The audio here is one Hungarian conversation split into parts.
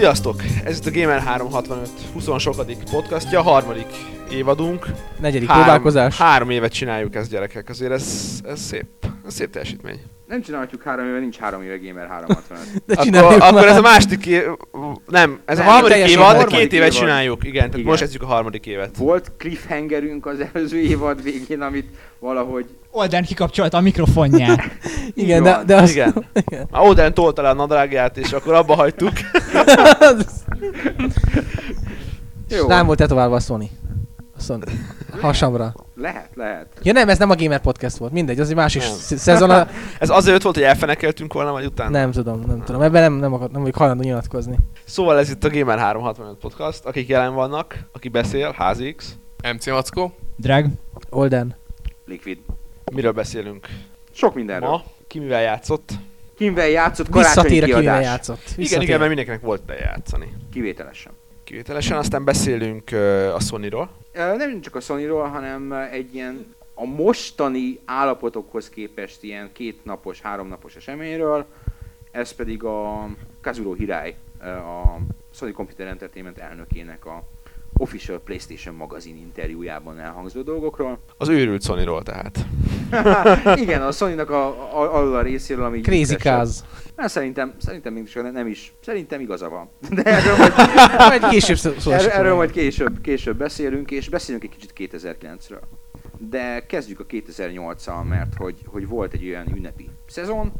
Sziasztok! Ez itt a Gamer 365 20 sokadik podcastja, harmadik évadunk. Negyedik három, próbálkozás. Három évet csináljuk ezt gyerekek, azért ez, ez szép. Ez szép teljesítmény. Nem csinálhatjuk három éve, nincs három éve Gamer 365. De akkor, akkor ez a második év... Nem, ez nem, a harmadik évad, de két évet csináljuk. Igen, tehát igen. most kezdjük a harmadik évet. Volt cliffhangerünk az előző évad végén, amit valahogy... Olden kikapcsolta a mikrofonját. igen, de, de az... Igen. igen. Már Olden tolta le a nadrágját, és akkor abba hagytuk. Jó. Nem volt tetoválva a Sony. A Sony. Hasamra. Lehet, lehet. Ja nem, ez nem a Gamer Podcast volt, mindegy, az egy másik szezon. A... ez azért volt, hogy elfenekeltünk volna, vagy utána? Nem tudom, nem tudom. Ebben nem, nem, akar, nem vagyok hajlandó nyilatkozni. Szóval ez itt a Gamer 365 Podcast, akik jelen vannak, aki beszél, HZX. MC Mackó. Drag. Olden. Liquid. Miről beszélünk? Sok mindenről. Ma ki mivel játszott? Kivel játszott karácsonyi Visszatér, kivel játszott. Visszatér. Igen, igen, mert mindenkinek volt de játszani. Kivételesen. Kivételesen, aztán beszélünk uh, a Sony-ról. Uh, nem csak a Sony-ról, hanem egy ilyen a mostani állapotokhoz képest ilyen két napos, három napos eseményről, ez pedig a Kazuro Hirai, a Sony Computer Entertainment elnökének a Official PlayStation magazin interjújában elhangzó dolgokról. Az őrült Sony-ról tehát. Igen, a Sony-nak a, a, a, a részéről, ami... Crazy Kaz. Hát szerintem, szerintem még nem is, szerintem igaza van. De erről majd, majd később szó, erről, erről majd később, később beszélünk, és beszélünk egy kicsit 2009-ről. De kezdjük a 2008-al, mert hogy, hogy volt egy olyan ünnepi szezon,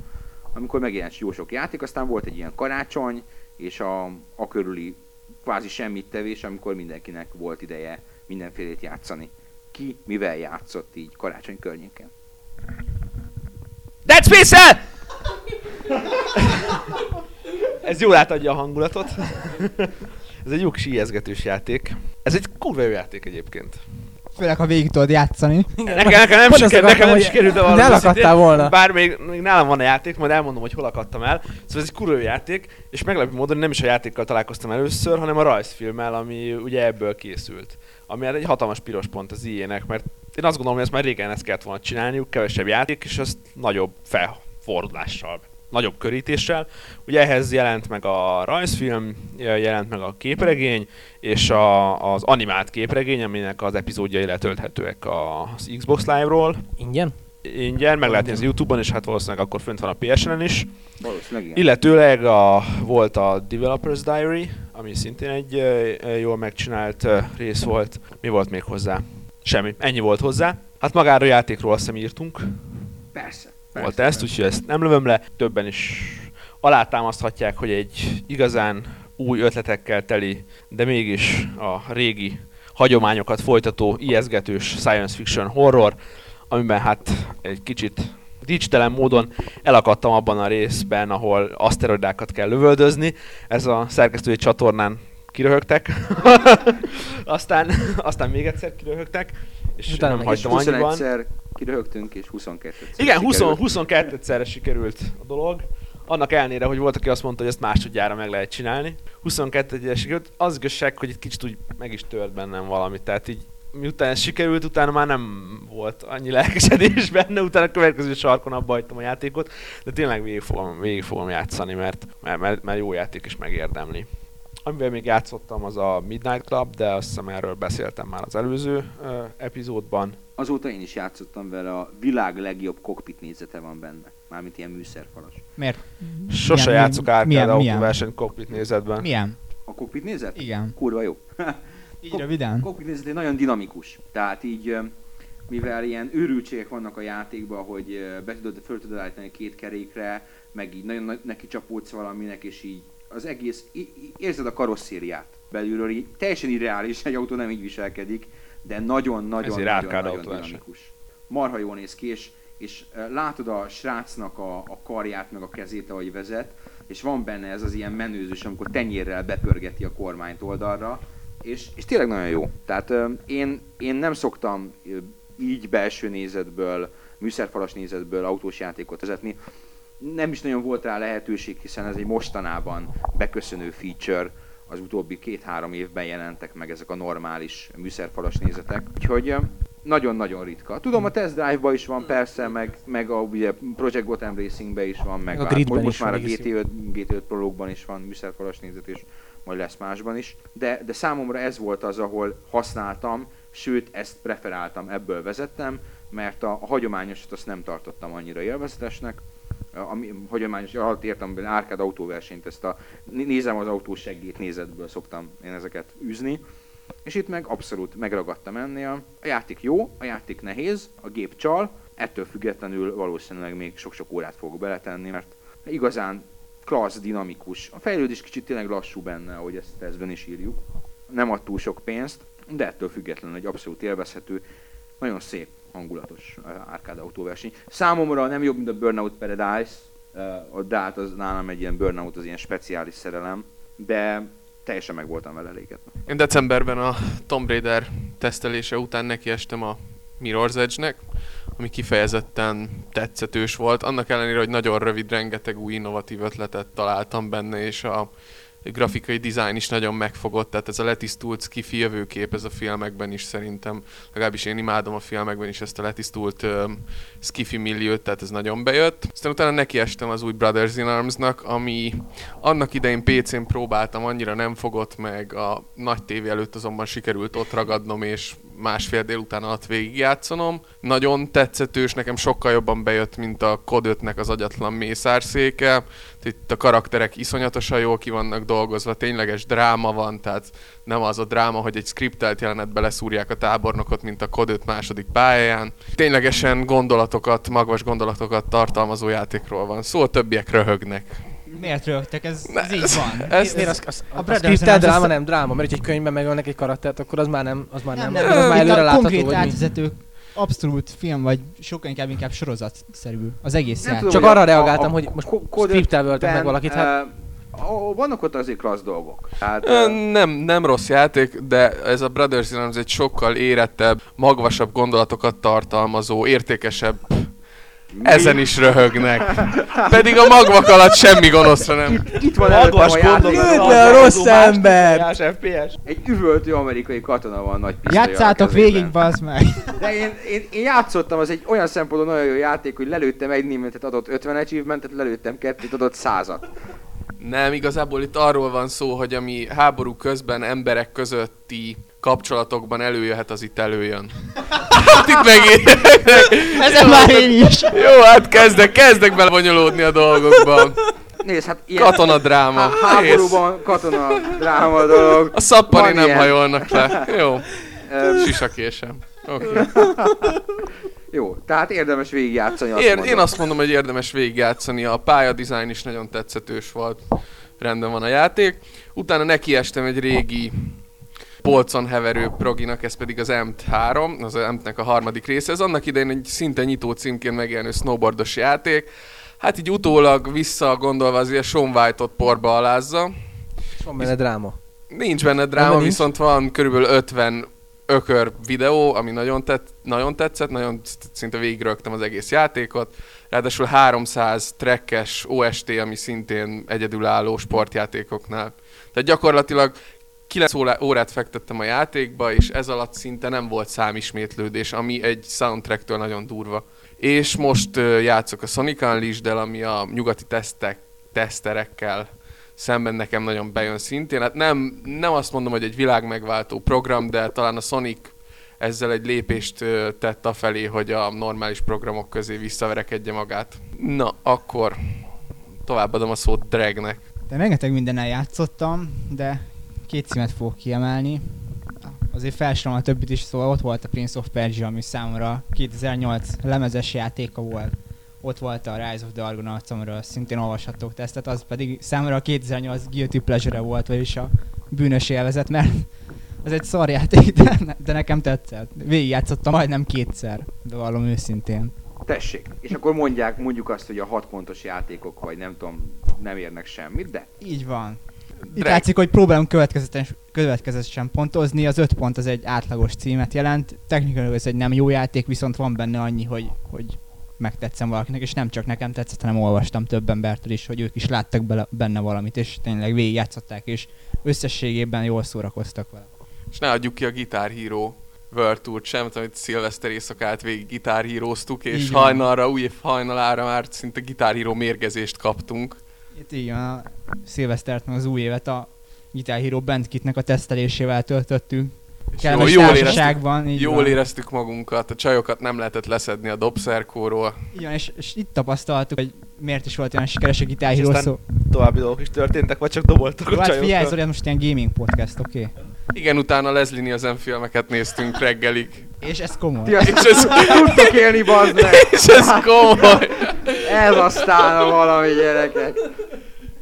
amikor megjelent jó sok játék, aztán volt egy ilyen karácsony, és a, a körüli kvázi semmit tevés, amikor mindenkinek volt ideje mindenfélét játszani. Ki mivel játszott így karácsony környéken? Dead Space! Ez jól átadja a hangulatot. Ez egy jó kis ijeszgetős játék. Ez egy kurva jó játék egyébként. Főleg, ha végig tudod játszani. Nekem, nekem nem, siker, nekem nem sikerült, de valami elakadtál volna. Bár még, még, nálam van a játék, majd elmondom, hogy hol akadtam el. Szóval ez egy kurva játék, és meglepő módon nem is a játékkal találkoztam először, hanem a rajzfilmmel, ami ugye ebből készült. Ami egy hatalmas piros pont az ilyenek, mert én azt gondolom, hogy ezt már régen ezt kellett volna csinálniuk, kevesebb játék, és azt nagyobb felfordulással nagyobb körítéssel. Ugye ehhez jelent meg a rajzfilm, jelent meg a képregény, és a, az animált képregény, aminek az epizódjai letölthetőek az Xbox Live-ról. Ingyen? Ingyen, meg lehet az Youtube-on, és hát valószínűleg akkor fönt van a PSN-en is. Valószínűleg igen. Illetőleg a, volt a Developer's Diary, ami szintén egy jól megcsinált rész volt. Mi volt még hozzá? Semmi. Ennyi volt hozzá. Hát magára a játékról azt hiszem írtunk. Persze. Persze, volt ezt, úgyhogy ezt nem lövöm le. Többen is alátámaszthatják, hogy egy igazán új ötletekkel teli, de mégis a régi hagyományokat folytató, ijeszgetős science fiction horror, amiben hát egy kicsit dicstelen módon elakadtam abban a részben, ahol aszteroidákat kell lövöldözni. Ez a szerkesztői csatornán kiröhögtek. aztán, aztán még egyszer kiröhögtek, és Utána nem hagytam annyiban kiröhögtünk, és 22 Igen, 20, 22 szerre sikerült a dolog. Annak ellenére, hogy volt, aki azt mondta, hogy ezt másodjára meg lehet csinálni. 22 egyre sikerült. Az igazság, hogy egy kicsit úgy meg is tört bennem valamit. Tehát így miután ez sikerült, utána már nem volt annyi lelkesedés benne, utána a következő sarkon abba hagytam a játékot, de tényleg végig fogom, végig fogom játszani, mert, mert, mert, mert jó játék is megérdemli. Amivel még játszottam, az a Midnight Club, de azt hiszem erről beszéltem már az előző uh, epizódban. Azóta én is játszottam vele, a világ legjobb kokpit nézete van benne. Mármint ilyen műszerfalas. Miért? Sose milyen, játszok árkád autóverseny kokpit nézetben. Milyen? A kokpit nézet? Igen. Kurva jó. így röviden? Kokpit nézet egy nagyon dinamikus. Tehát így mivel ilyen őrültségek vannak a játékban, hogy be tudod, föl tudod állítani két kerékre, meg így nagyon neki csapódsz valaminek, és így az egész, érzed a karosszériát belülről, így teljesen irreális, egy autó nem így viselkedik, de nagyon-nagyon nagyon, nagyon dinamikus. Marha jól néz ki, és, és látod a srácnak a, a karját, meg a kezét, ahogy vezet, és van benne ez az ilyen menőzős, amikor tenyérrel bepörgeti a kormányt oldalra, és, és tényleg nagyon jó. Tehát én, én nem szoktam így belső nézetből, műszerfalas nézetből autós játékot vezetni. Nem is nagyon volt rá lehetőség, hiszen ez egy mostanában beköszönő feature, az utóbbi két-három évben jelentek meg ezek a normális műszerfalas nézetek. Úgyhogy nagyon-nagyon ritka. Tudom, a Test Drive-ba is van persze, meg, meg a ugye, Project Gotham Racing-be is van, meg a, a most, most már a GT5, GT5 Prologban is van műszerfalas nézet, és majd lesz másban is, de, de számomra ez volt az, ahol használtam, sőt ezt preferáltam, ebből vezettem, mert a, a hagyományosat azt nem tartottam annyira élvezetesnek, ami hagyományos, alatt értem, hogy árkád autóversenyt, ezt a nézem az autó seggét nézetből szoktam én ezeket űzni, és itt meg abszolút megragadtam ennél. A játék jó, a játék nehéz, a gép csal, ettől függetlenül valószínűleg még sok-sok órát fogok beletenni, mert igazán klassz, dinamikus. A fejlődés kicsit tényleg lassú benne, ahogy ezt tesztben is írjuk. Nem ad túl sok pénzt, de ettől függetlenül egy abszolút élvezhető, nagyon szép, hangulatos arcade autóverseny. Számomra nem jobb, mint a Burnout Paradise, de hát az nálam egy ilyen Burnout, az ilyen speciális szerelem, de teljesen meg voltam vele elégedve. Én decemberben a Tomb Raider tesztelése után nekiestem a Mirror's Edge-nek, ami kifejezetten tetszetős volt, annak ellenére, hogy nagyon rövid, rengeteg új innovatív ötletet találtam benne, és a grafikai dizájn is nagyon megfogott, tehát ez a letisztult skifi jövőkép ez a filmekben is szerintem, legalábbis én imádom a filmekben is ezt a letisztult um, skifi milliót, tehát ez nagyon bejött. Aztán utána nekiestem az új Brothers in Arms-nak, ami annak idején PC-n próbáltam, annyira nem fogott meg, a nagy tévé előtt azonban sikerült ott ragadnom, és másfél délután alatt végigjátszanom. Nagyon tetszetős, nekem sokkal jobban bejött, mint a 5-nek az agyatlan mészárszéke. Itt a karakterek iszonyatosan jól ki vannak dolgozva, tényleges dráma van, tehát nem az a dráma, hogy egy skriptelt jelenetbe leszúrják a tábornokot, mint a Cod 5 második pályáján. Ténylegesen gondolatokat, magvas gondolatokat tartalmazó játékról van szó, szóval többiek röhögnek. Miért rögtök? Ez, ne, ez így van. Ez, ez, az, az, a, a scriptel dráma nem dráma, mert egy könyvben megölnek egy karaktert, akkor az már nem, az már nem, nem, nem az már előre látható, konkrét átvezető abszolút film, vagy sokkal inkább inkább sorozatszerű az egész nem Tudom, Csak arra reagáltam, a, hogy most scriptel meg valakit, hát... Uh, vannak ott azért klassz dolgok. Hát, uh, nem, nem rossz játék, de ez a Brothers in Arms egy sokkal érettebb, magvasabb gondolatokat tartalmazó, értékesebb mi? Ezen is röhögnek. Pedig a magvak alatt semmi gonoszra nem. Itt van Magvas le a rossz ember! Egy üvöltő amerikai katona van nagy pisztolyal Játszátok végig, bazd meg! De én, én, én, játszottam, az egy olyan szempontból nagyon jó játék, hogy lelőttem egy németet adott 50 achievementet, lelőttem kettőt adott százat. Nem, igazából itt arról van szó, hogy ami háború közben emberek közötti kapcsolatokban előjöhet, az itt előjön. Hát itt megint. Ezen már én is. Jó, hát kezdek, kezdek belevonyolódni a dolgokban. Nézd, hát ilyen... Katona dráma. Há- háborúban katona dráma dolog. A szappani nem ilyen. hajolnak le. Jó. Sisakésem. Oké. Okay. Jó, tehát érdemes végigjátszani azt Ér, Én azt mondom, hogy érdemes végigjátszani. A pályadizájn is nagyon tetszetős volt. Rendben van a játék. Utána nekiestem egy régi polcon heverő proginak, ez pedig az M3, az M-nek a harmadik része. Ez annak idején egy szinte nyitó címként megjelenő snowboardos játék. Hát így utólag visszagondolva azért Sean White-ot porba alázza. És van benne dráma. Nincs benne dráma, nincs. viszont van körülbelül 50 ökör videó, ami nagyon, tett, nagyon tetszett, nagyon szinte végigrögtem az egész játékot. Ráadásul 300 trekkes OST, ami szintén egyedülálló sportjátékoknál. Tehát gyakorlatilag 9 órát fektettem a játékba, és ez alatt szinte nem volt számismétlődés, ami egy soundtracktől nagyon durva. És most játszok a Sonic unleashed ami a nyugati tesztek, teszterekkel szemben nekem nagyon bejön szintén. Hát nem, nem azt mondom, hogy egy világmegváltó program, de talán a Sonic ezzel egy lépést tett a felé, hogy a normális programok közé visszaverekedje magát. Na, akkor továbbadom a szót Dragnek. De rengeteg mindennel játszottam, de két címet fogok kiemelni. Azért felsorolom a többit is, szóval ott volt a Prince of Persia, ami számomra 2008 lemezes játéka volt. Ott volt a Rise of the Argonauts, amiről szintén olvashattok tesztet, az pedig számomra a 2008 Guilty Pleasure volt, vagyis a bűnös élvezet, mert ez egy szarjáték, de, de nekem tetszett. Végigjátszottam majdnem kétszer, de vallom őszintén. Tessék, és akkor mondják, mondjuk azt, hogy a hat pontos játékok, vagy nem tudom, nem érnek semmit, de... Így van. Itt látszik, hogy próbálunk következetesen, következetesen pontozni, az öt pont az egy átlagos címet jelent. Technikailag ez egy nem jó játék, viszont van benne annyi, hogy, hogy megtetszem valakinek, és nem csak nekem tetszett, hanem olvastam több embertől is, hogy ők is láttak bele, benne valamit, és tényleg végigjátszották, és összességében jól szórakoztak vele. És ne adjuk ki a Guitar Hero World Tour sem, amit szilveszter éjszakát végig gitárhíróztuk, és Igen. hajnalra, új év hajnalára már szinte gitárhíró mérgezést kaptunk. Itt igen, a szilvesztert, meg az új évet a Guitar Hero Bandkitnek a tesztelésével töltöttünk. Kellemes jól, jól, éreztük, így jól van. éreztük magunkat, a csajokat nem lehetett leszedni a dobszerkóról. Igen, és, és itt tapasztaltuk, hogy miért is volt olyan sikeres a Guitar És Hero szó. További dolgok is történtek, vagy csak doboltak Jó, a hát figyelj, ez most ilyen gaming podcast, oké? Okay? Igen, utána Leslie Nielsen filmeket néztünk reggelig. És ez komoly. Ti azt És ez, tudtok élni, bazd meg! és ez komoly. Ez aztán a valami gyerekek.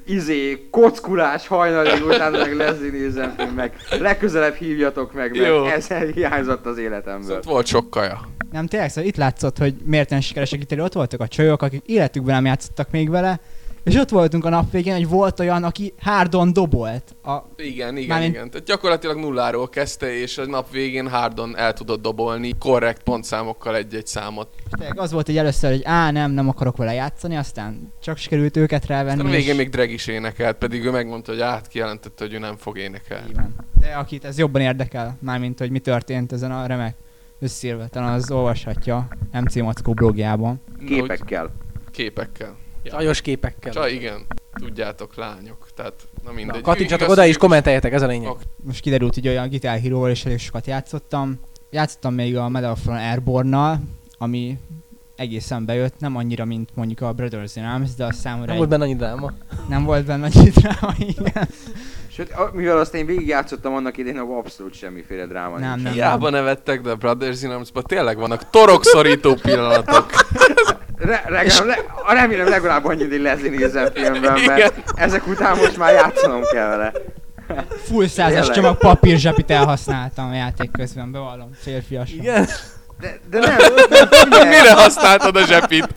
Izé, kockulás hajnalig után meg Leslie film, meg legközelebb hívjatok meg, mert Jó. ez hiányzott az életemből. Szóval volt sok kaja. Nem, tényleg, szóval itt látszott, hogy miért nem sikeres a Guitar Hero. Ott voltak a csajok, akik életükben nem játszottak még vele, és ott voltunk a nap végén, hogy volt olyan, aki hárdon dobolt. A, Igen, igen, Mármint- igen. Tehát gyakorlatilag nulláról kezdte, és a nap végén hardon el tudott dobolni korrekt pontszámokkal egy-egy számot. tényleg az volt, hogy először, hogy á, nem, nem akarok vele játszani, aztán csak sikerült őket rávenni. Aztán a végén és- még Drag is énekelt, pedig ő megmondta, hogy át kijelentette, hogy ő nem fog énekelni. Van. De akit ez jobban érdekel, mármint, hogy mi történt ezen a remek összírve, talán az olvashatja MC Mackó blogjában. Úgy- Képekkel. Képekkel. Csajos képekkel. Csaj, igen. Tudjátok, lányok. Tehát, na mindegy. Na, kattintsatok oda is, igaz- kommenteljetek, ez a lényeg. Ok. Most kiderült, hogy olyan Guitar Hero-val is elég sokat játszottam. Játszottam még a Medal of Airborne-nal, ami egészen bejött, nem annyira, mint mondjuk a Brothers in Arms, de a számomra Nem egy- volt benne annyi dráma. nem volt benne annyi dráma, igen. Sőt, mivel azt én végigjátszottam annak idején, abban abszolút semmiféle dráma Nem, nincs. nem. Hiába nevettek, de a Brothers in Arms-ban tényleg vannak torokszorító pillanatok. Re- legalább, le, a remélem legalább annyit, hogy Leslie Nielsen filmben, Igen. mert ezek után most már játszanom kell vele. Full százas csomag papír zsepit elhasználtam a játék közben, bevallom, férfias. Igen? De, de nem, nem Mire használtad a zsepit?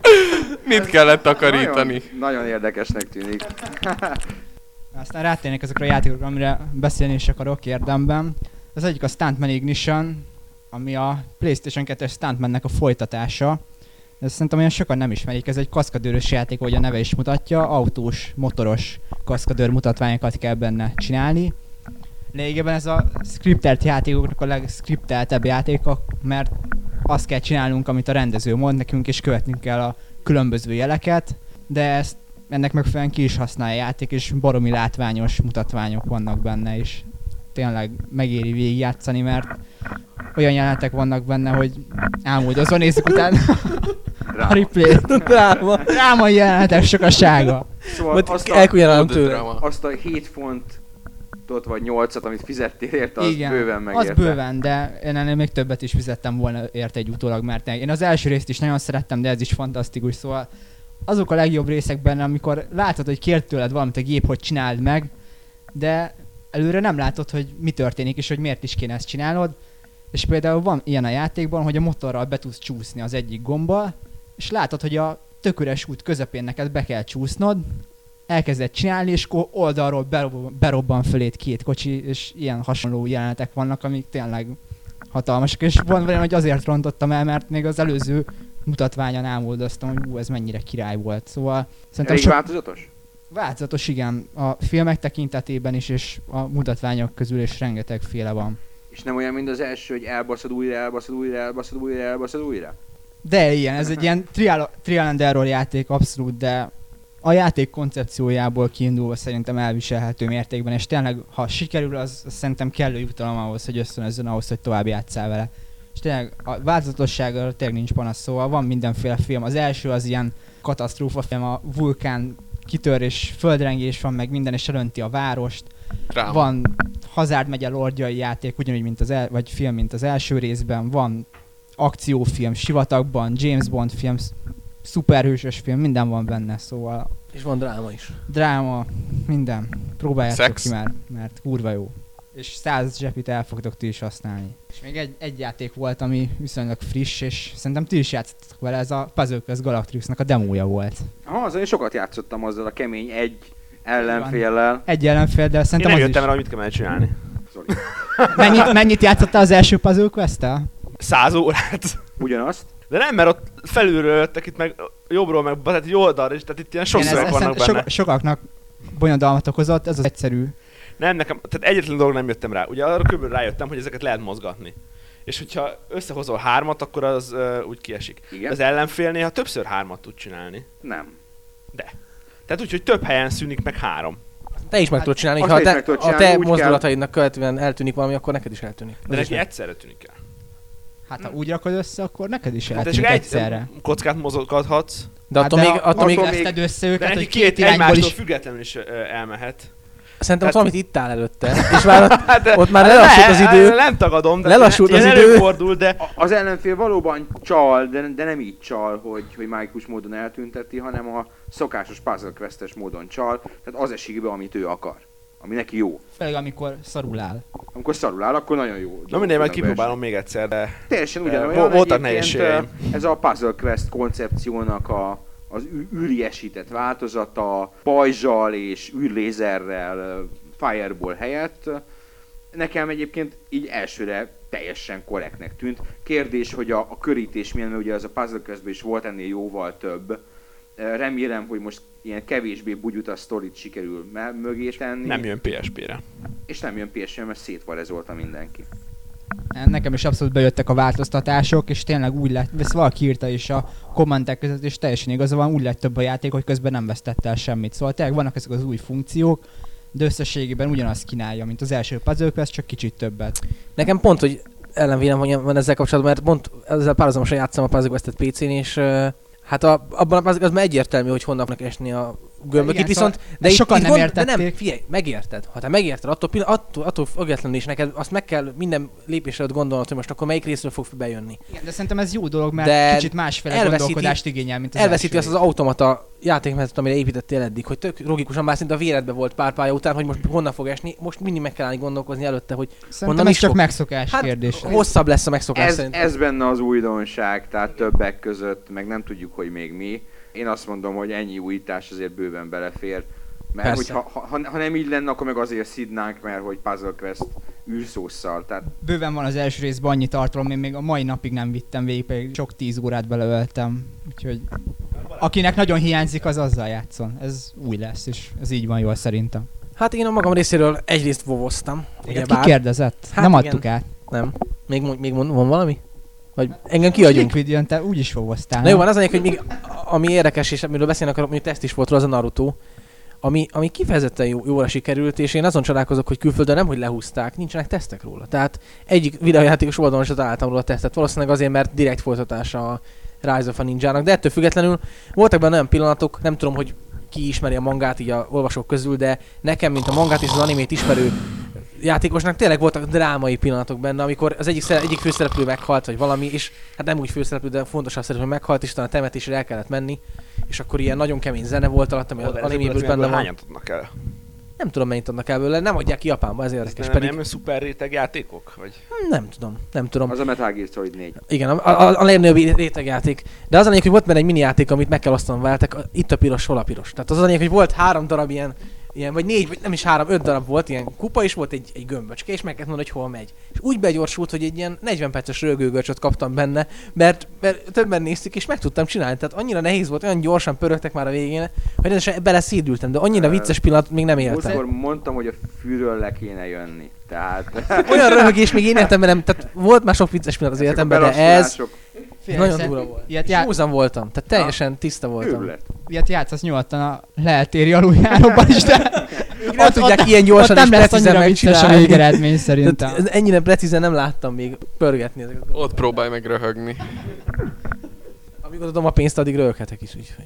Mit kellett takarítani? Nagyon, nagyon érdekesnek tűnik. Aztán rátérnék ezekre a játékokra, amire beszélni is akarok érdemben. Az egyik a Stuntman Ignition, ami a PlayStation 2-es Stuntmannek a folytatása. Ezt szerintem olyan sokan nem ismerik, ez egy kaszkadőrös játék, ahogy a neve is mutatja, autós, motoros kaszkadőr mutatványokat kell benne csinálni. Lényegében ez a scriptelt játékoknak a legscripteltebb játéka, mert azt kell csinálnunk, amit a rendező mond nekünk, és követnünk kell a különböző jeleket, de ezt ennek megfelelően ki is használja a játék, és baromi látványos mutatványok vannak benne, és tényleg megéri végigjátszani, mert olyan jelenetek vannak benne, hogy ámuldozva nézzük utána a replay Dráma. Drámai jelenetek sokasága. Szóval Majd azt a, tőle. azt a 7 fontot vagy 8-at, amit fizettél érte, az Igen, bőven az megérte. bőven, de én ennél még többet is fizettem volna érte egy utólag, mert én az első részt is nagyon szerettem, de ez is fantasztikus, szóval azok a legjobb részek benne, amikor látod, hogy kért tőled valamit a gép, hogy csináld meg, de előre nem látod, hogy mi történik, és hogy miért is kéne ezt csinálnod. És például van ilyen a játékban, hogy a motorral be tudsz csúszni az egyik gombbal, és látod, hogy a tök üres út közepén neked be kell csúsznod, elkezded csinálni, és akkor oldalról berobban, berobban föléd két kocsi, és ilyen hasonló jelenetek vannak, amik tényleg hatalmasak, és van olyan, hogy azért rontottam el, mert még az előző mutatványon ámuldoztam, hogy ú, ez mennyire király volt. Szóval szerintem Elég sok változatos? változatos, igen, a filmek tekintetében is, és a mutatványok közül is rengeteg féle van. És nem olyan, mint az első, hogy elbaszod újra, elbaszod újra, elbaszod újra, elbaszod újra? De ilyen, ez egy ilyen trial, trial and error játék abszolút, de a játék koncepciójából kiindulva szerintem elviselhető mértékben, és tényleg, ha sikerül, az, az szerintem kellő jutalom ahhoz, hogy ösztönözzön ahhoz, hogy tovább játszál vele. És tényleg a változatossággal tényleg nincs panasz, szóval van mindenféle film. Az első az ilyen katasztrófa film, a vulkán kitör és földrengés van, meg minden, és elönti a várost. Dráma. Van Hazard megye lordjai játék, ugyanúgy, mint az el, vagy film, mint az első részben. Van akciófilm, sivatagban, James Bond film, sz- szuperhősös film, minden van benne, szóval És van dráma is. dráma, minden. Próbáljátok ki már, mert kurva jó. És száz zsepit el fogtok ti is használni. És még egy, egy játék volt, ami viszonylag friss, és szerintem ti is játszottatok vele, ez a Puzzle Quest Galactrixnak a demója volt. Ha, azon én sokat játszottam azzal a kemény egy ellenféllel. Egy ellenfél, de Én szerintem nem az jöttem is. rá, hogy mit kell csinálni. Mennyit, mennyit játszottál az első Puzzle Quest-tel? Száz órát. Ugyanazt? De nem, mert ott felülről jöttek itt meg jobbról, meg tehát egy oldalra, és tehát itt ilyen sok Igen, szöveg vannak benne. sok, sokaknak bonyodalmat okozott, ez az egyszerű. Nem, nekem, tehát egyetlen dolog nem jöttem rá. Ugye arra kb. rájöttem, hogy ezeket lehet mozgatni. És hogyha összehozol hármat, akkor az uh, úgy kiesik. Igen? Az ellenfél néha többször hármat tud csinálni. Nem. Tehát úgy, hogy több helyen szűnik meg három. Te is meg tudod csinálni, ha te is tudod a te csinálni, úgy kell. mozdulataidnak követően eltűnik valami, akkor neked is eltűnik. De Az is neki egyszerre tűnik el. Hát ha úgy rakod össze, akkor neked is De eltűnik csak egy egyszerre. kockát mozgathatsz, De attól Hát de még, attól még, attól Veszted össze de őket, neki hogy két két irányból egymástól is függetlenül is elmehet. szerintem Hát- valamit itt áll előtte. És már ott, Hát, de- ott már hát lelassult az idő. Nem tagadom, de Lelassult az idő. előfordul, de A- Az ellenfél valóban csal, de, de nem így csal, hogy, hogy mágikus módon eltünteti, hanem a szokásos puzzle módon csal, tehát az esik be, amit ő akar. Ami neki jó. Főleg amikor szarul áll. Amikor szarul áll, akkor nagyon jó. Na mindegy, majd kipróbálom még egyszer, de. Teljesen ugyanolyan. vo- voltak nehézségeim. eh, Ez a puzzle quest koncepciónak a, az űriesített változata, pajzsal és űrlézerrel, fireball helyett. Nekem egyébként így elsőre teljesen korrektnek tűnt. Kérdés, hogy a, a körítés milyen, mert ugye az a puzzle questben is volt ennél jóval több. Remélem, hogy most ilyen kevésbé bugyuta sztorit sikerül mögé tenni. nem jön PSP-re. És nem jön PSN, mert szétvarezolta mindenki. Nekem is abszolút bejöttek a változtatások, és tényleg úgy lett, ezt valaki írta is a kommentek között, és teljesen igaza van, úgy lett több a játék, hogy közben nem vesztette el semmit. Szóval tényleg vannak ezek az új funkciók, de összességében ugyanazt kínálja, mint az első puzzle quest, csak kicsit többet. Nekem pont, hogy ellenvéleményem van ezzel kapcsolatban, mert pont ezzel párhuzamosan játszom a Puzzle Quest-et PC-n, és ö, hát a, abban a Puzzle már egyértelmű, hogy honnan fognak esni a gömbök. Igen, Itt viszont, szóval de itt, sokan itt nem gond, de nem, figyelj, megérted. Ha te megérted, attól, attól, attól függetlenül is neked azt meg kell minden lépésre ott gondolnod, hogy most akkor melyik részről fog bejönni. Igen, de szerintem ez jó dolog, mert De kicsit másféle elveszíti- gondolkodást igényel, mint az Elveszíti azt az automata játékmenetet, amire építettél eddig, hogy tök logikusan már szinte a véredbe volt pár pálya után, hogy most honnan fog esni, most mindig meg kell állni gondolkozni előtte, hogy Szerintem honnan ez is csak fog. megszokás hát kérdése. hosszabb lesz a megszokás Ez, szerintem. ez benne az újdonság, tehát többek között, meg nem tudjuk, hogy még mi. Én azt mondom, hogy ennyi újítás azért bőven belefér. Mert Persze. hogy ha, ha, ha, nem így lenne, akkor meg azért szidnánk, mert hogy Puzzle Quest űrszósszal. Tehát Bőven van az első részben annyi tartalom, én még a mai napig nem vittem végig, pedig sok tíz órát beleöltem. Úgyhogy akinek nagyon hiányzik, az azzal játszon. Ez új lesz, és ez így van jól szerintem. Hát én a magam részéről egyrészt vovoztam. Ugyebár. ki kérdezett? Hát nem igen. adtuk át. Nem. Még, mond- még mond, van valami? Vagy engem kiadjunk? Liquid jön, te úgyis fogoztál. Na jó, van az a lényeg, hogy még, ami érdekes, és amiről beszélni akarok, mondjuk teszt is volt róla, az a Naruto, ami, ami kifejezetten jó, jóra sikerült, és én azon csodálkozok, hogy külföldön nem, hogy lehúzták, nincsenek tesztek róla. Tehát egyik videójátékos oldalon sem találtam róla tesztet, valószínűleg azért, mert direkt folytatása a Rise of a Ninja-nak, de ettől függetlenül voltak benne olyan pillanatok, nem tudom, hogy ki ismeri a mangát így a olvasók közül, de nekem, mint a mangát és az animét ismerő játékosnak tényleg voltak drámai pillanatok benne, amikor az egyik, egyik főszereplő meghalt, vagy valami, és hát nem úgy főszereplő, de fontosabb szereplő meghalt, és utána a temetésre el kellett menni, és akkor ilyen nagyon kemény zene volt alatt, ami de animéből benne van. hányan tudnak el? Nem tudom mennyit adnak el belőle, nem adják ki Japánba, ez érdekes. nem, Pedig nem szuper réteg játékok? Vagy? nem tudom, nem tudom. az a Metal Gear Solid 4. Igen, a, a, a legnagyobb rétegjáték. De az a lényeg, hogy volt benne egy mini játék, amit meg kell osztanom veletek, a- itt a piros, hol a piros. Tehát az a lényeg, hogy volt három darab ilyen, ilyen vagy négy, vagy nem is három, öt darab volt, ilyen kupa, és volt egy, egy gömböcske, és meg kellett mondani, hogy hol megy. És úgy begyorsult, hogy egy ilyen 40 perces rögőgörcsöt kaptam benne, mert, mert többen néztük, és meg tudtam csinálni. Tehát annyira nehéz volt, olyan gyorsan pörögtek már a végén, hogy rendesen beleszédültem, de annyira vicces pillanat még nem éltem. Múltkor mondtam, hogy a fűről le kéne jönni. Tehát Olyan röhögés még én életemben nem, tehát volt már sok vicces pillanat az életemben, de ez Félre, nagyon durva volt. Ilyet, já- voltam, tehát teljesen tiszta voltam. őrület. ilyet játszasz nyugodtan a leeltéri aluljáróban is, de Nem tudják ilyen ott gyorsan és nem lesz precízen annyira vicces a végeredmény szerintem. Tehát ennyire precízen nem láttam még pörgetni ezeket. Ott próbálj meg röhögni. Amíg adom a pénzt, addig röhöghetek is, úgyhogy.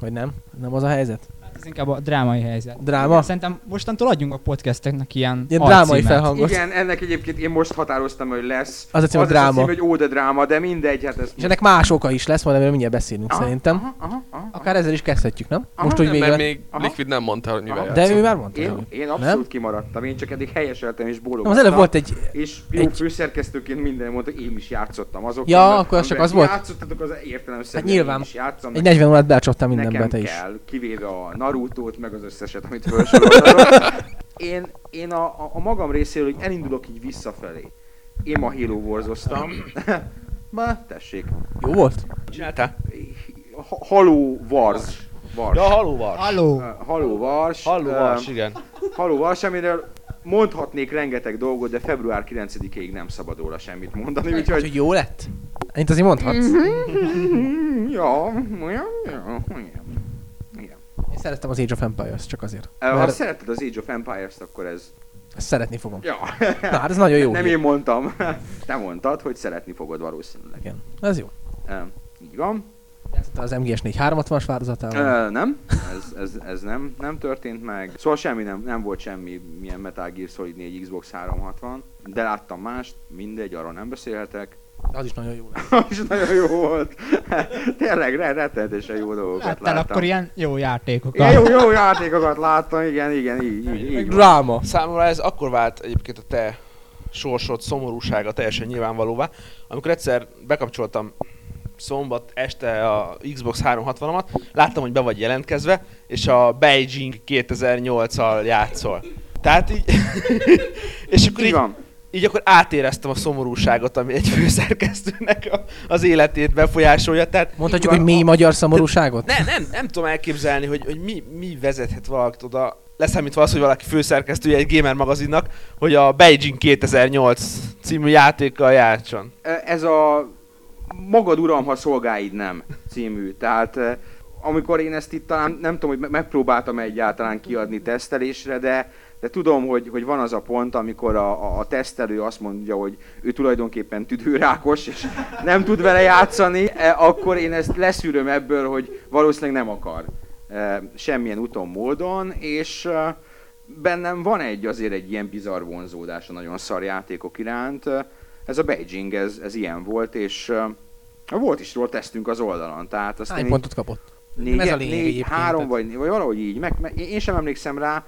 Vagy nem? Nem az a helyzet? Ez inkább a drámai helyzet. Dráma? Szerintem mostantól adjunk a podcasteknek ilyen Ilyen drámai alcímet. felhangos. Igen, ennek egyébként én most határoztam, hogy lesz. Az a cím, a az lesz dráma. cím, hogy óda dráma, de mindegy, hát ez... És ennek más oka is lesz, majd amiről mindjárt beszélünk Aha, szerintem. Aha, aha, aha, Akár ezzel is kezdhetjük, nem? Aha, Most, hogy Nem, mert még Aha. Liquid nem mondta, hogy mivel. De ő már mondta. Én, én abszolút kimaradtam, én csak eddig helyeseltem és bólogattam. Nem, az előbb volt egy... És jó egy- főszerkesztőként minden mondta, hogy én is játszottam azok. Ja, akkor az csak az volt. Játszottatok az értelemszerűen, Hát nyilván. én is játszom. Egy 40 órát becsaptál mindenbe te is. kivéve a Naruto-t, meg az összeset, amit felsoroltatok. Én, én a, a, a, magam részéről, hogy elindulok így visszafelé. Én ma Halo Wars-oztam. Ma, tessék. Jó volt? Csináltál? Ha- Halo Wars. Wars. Ja, haló var. Halló! Uh, Halo Wars. Halló Um, vas, igen. Halló Wars, amiről mondhatnék rengeteg dolgot, de február 9-ig nem szabad róla semmit mondani, úgyhogy... Úgyhogy jó lett? Ennyit azért mondhatsz. Ja, ja, ja, ja. Szerettem az Age of Empires, csak azért. Ö, Ha Mert szereted az Age of Empires-t, akkor ez... ezt szeretni fogom. Ja, Na, hát ez nagyon jó. nem hír. én mondtam. Te mondtad, hogy szeretni fogod valószínűleg. Igen, ez jó. Ö, Így van. Játszottál az MGS 4 360-as változatával? Ö, nem, ez, ez, ez nem, nem történt meg. Szóval semmi nem, nem volt semmi milyen Metal Gear Solid 4 Xbox 360, de láttam mást, mindegy, arról nem beszélhetek. Az is nagyon jó lesz. Az is nagyon jó volt. Tényleg re- rettenetesen jó dolgokat Láttál láttam. akkor ilyen jó játékokat. Igen, jó, jó játékokat láttam, igen, igen, így, így, így. Dráma. Számomra ez akkor vált egyébként a te sorsod szomorúsága teljesen nyilvánvalóvá, amikor egyszer bekapcsoltam szombat este a Xbox 360-amat, láttam, hogy be vagy jelentkezve, és a Beijing 2008-al játszol. Tehát így... és akkor Így így, van. Így akkor átéreztem a szomorúságot, ami egy főszerkesztőnek a, az életét befolyásolja. Tehát Mondhatjuk, hogy mély magyar szomorúságot? ne, nem, nem tudom elképzelni, hogy, hogy mi, mi vezethet valakit oda, leszámítva az, hogy valaki főszerkesztője egy gamer magazinnak, hogy a Beijing 2008 című játékkal játszon. Ez a Magad uram, ha szolgáid nem című. Tehát eh, amikor én ezt itt talán nem tudom, hogy me- megpróbáltam egyáltalán kiadni tesztelésre, de, de tudom, hogy, hogy van az a pont, amikor a, a, a tesztelő azt mondja, hogy ő tulajdonképpen tüdőrákos, és nem tud vele játszani, eh, akkor én ezt leszűröm ebből, hogy valószínűleg nem akar eh, semmilyen úton, módon, és eh, bennem van egy azért egy ilyen bizarr vonzódás a nagyon szar játékok iránt. Ez a Beijing, ez, ez ilyen volt, és volt is róla tesztünk az oldalon, tehát azt Hány pontot kapott? négy, ez a lényeg négy három vagy, vagy valahogy így, meg, meg, én sem emlékszem rá,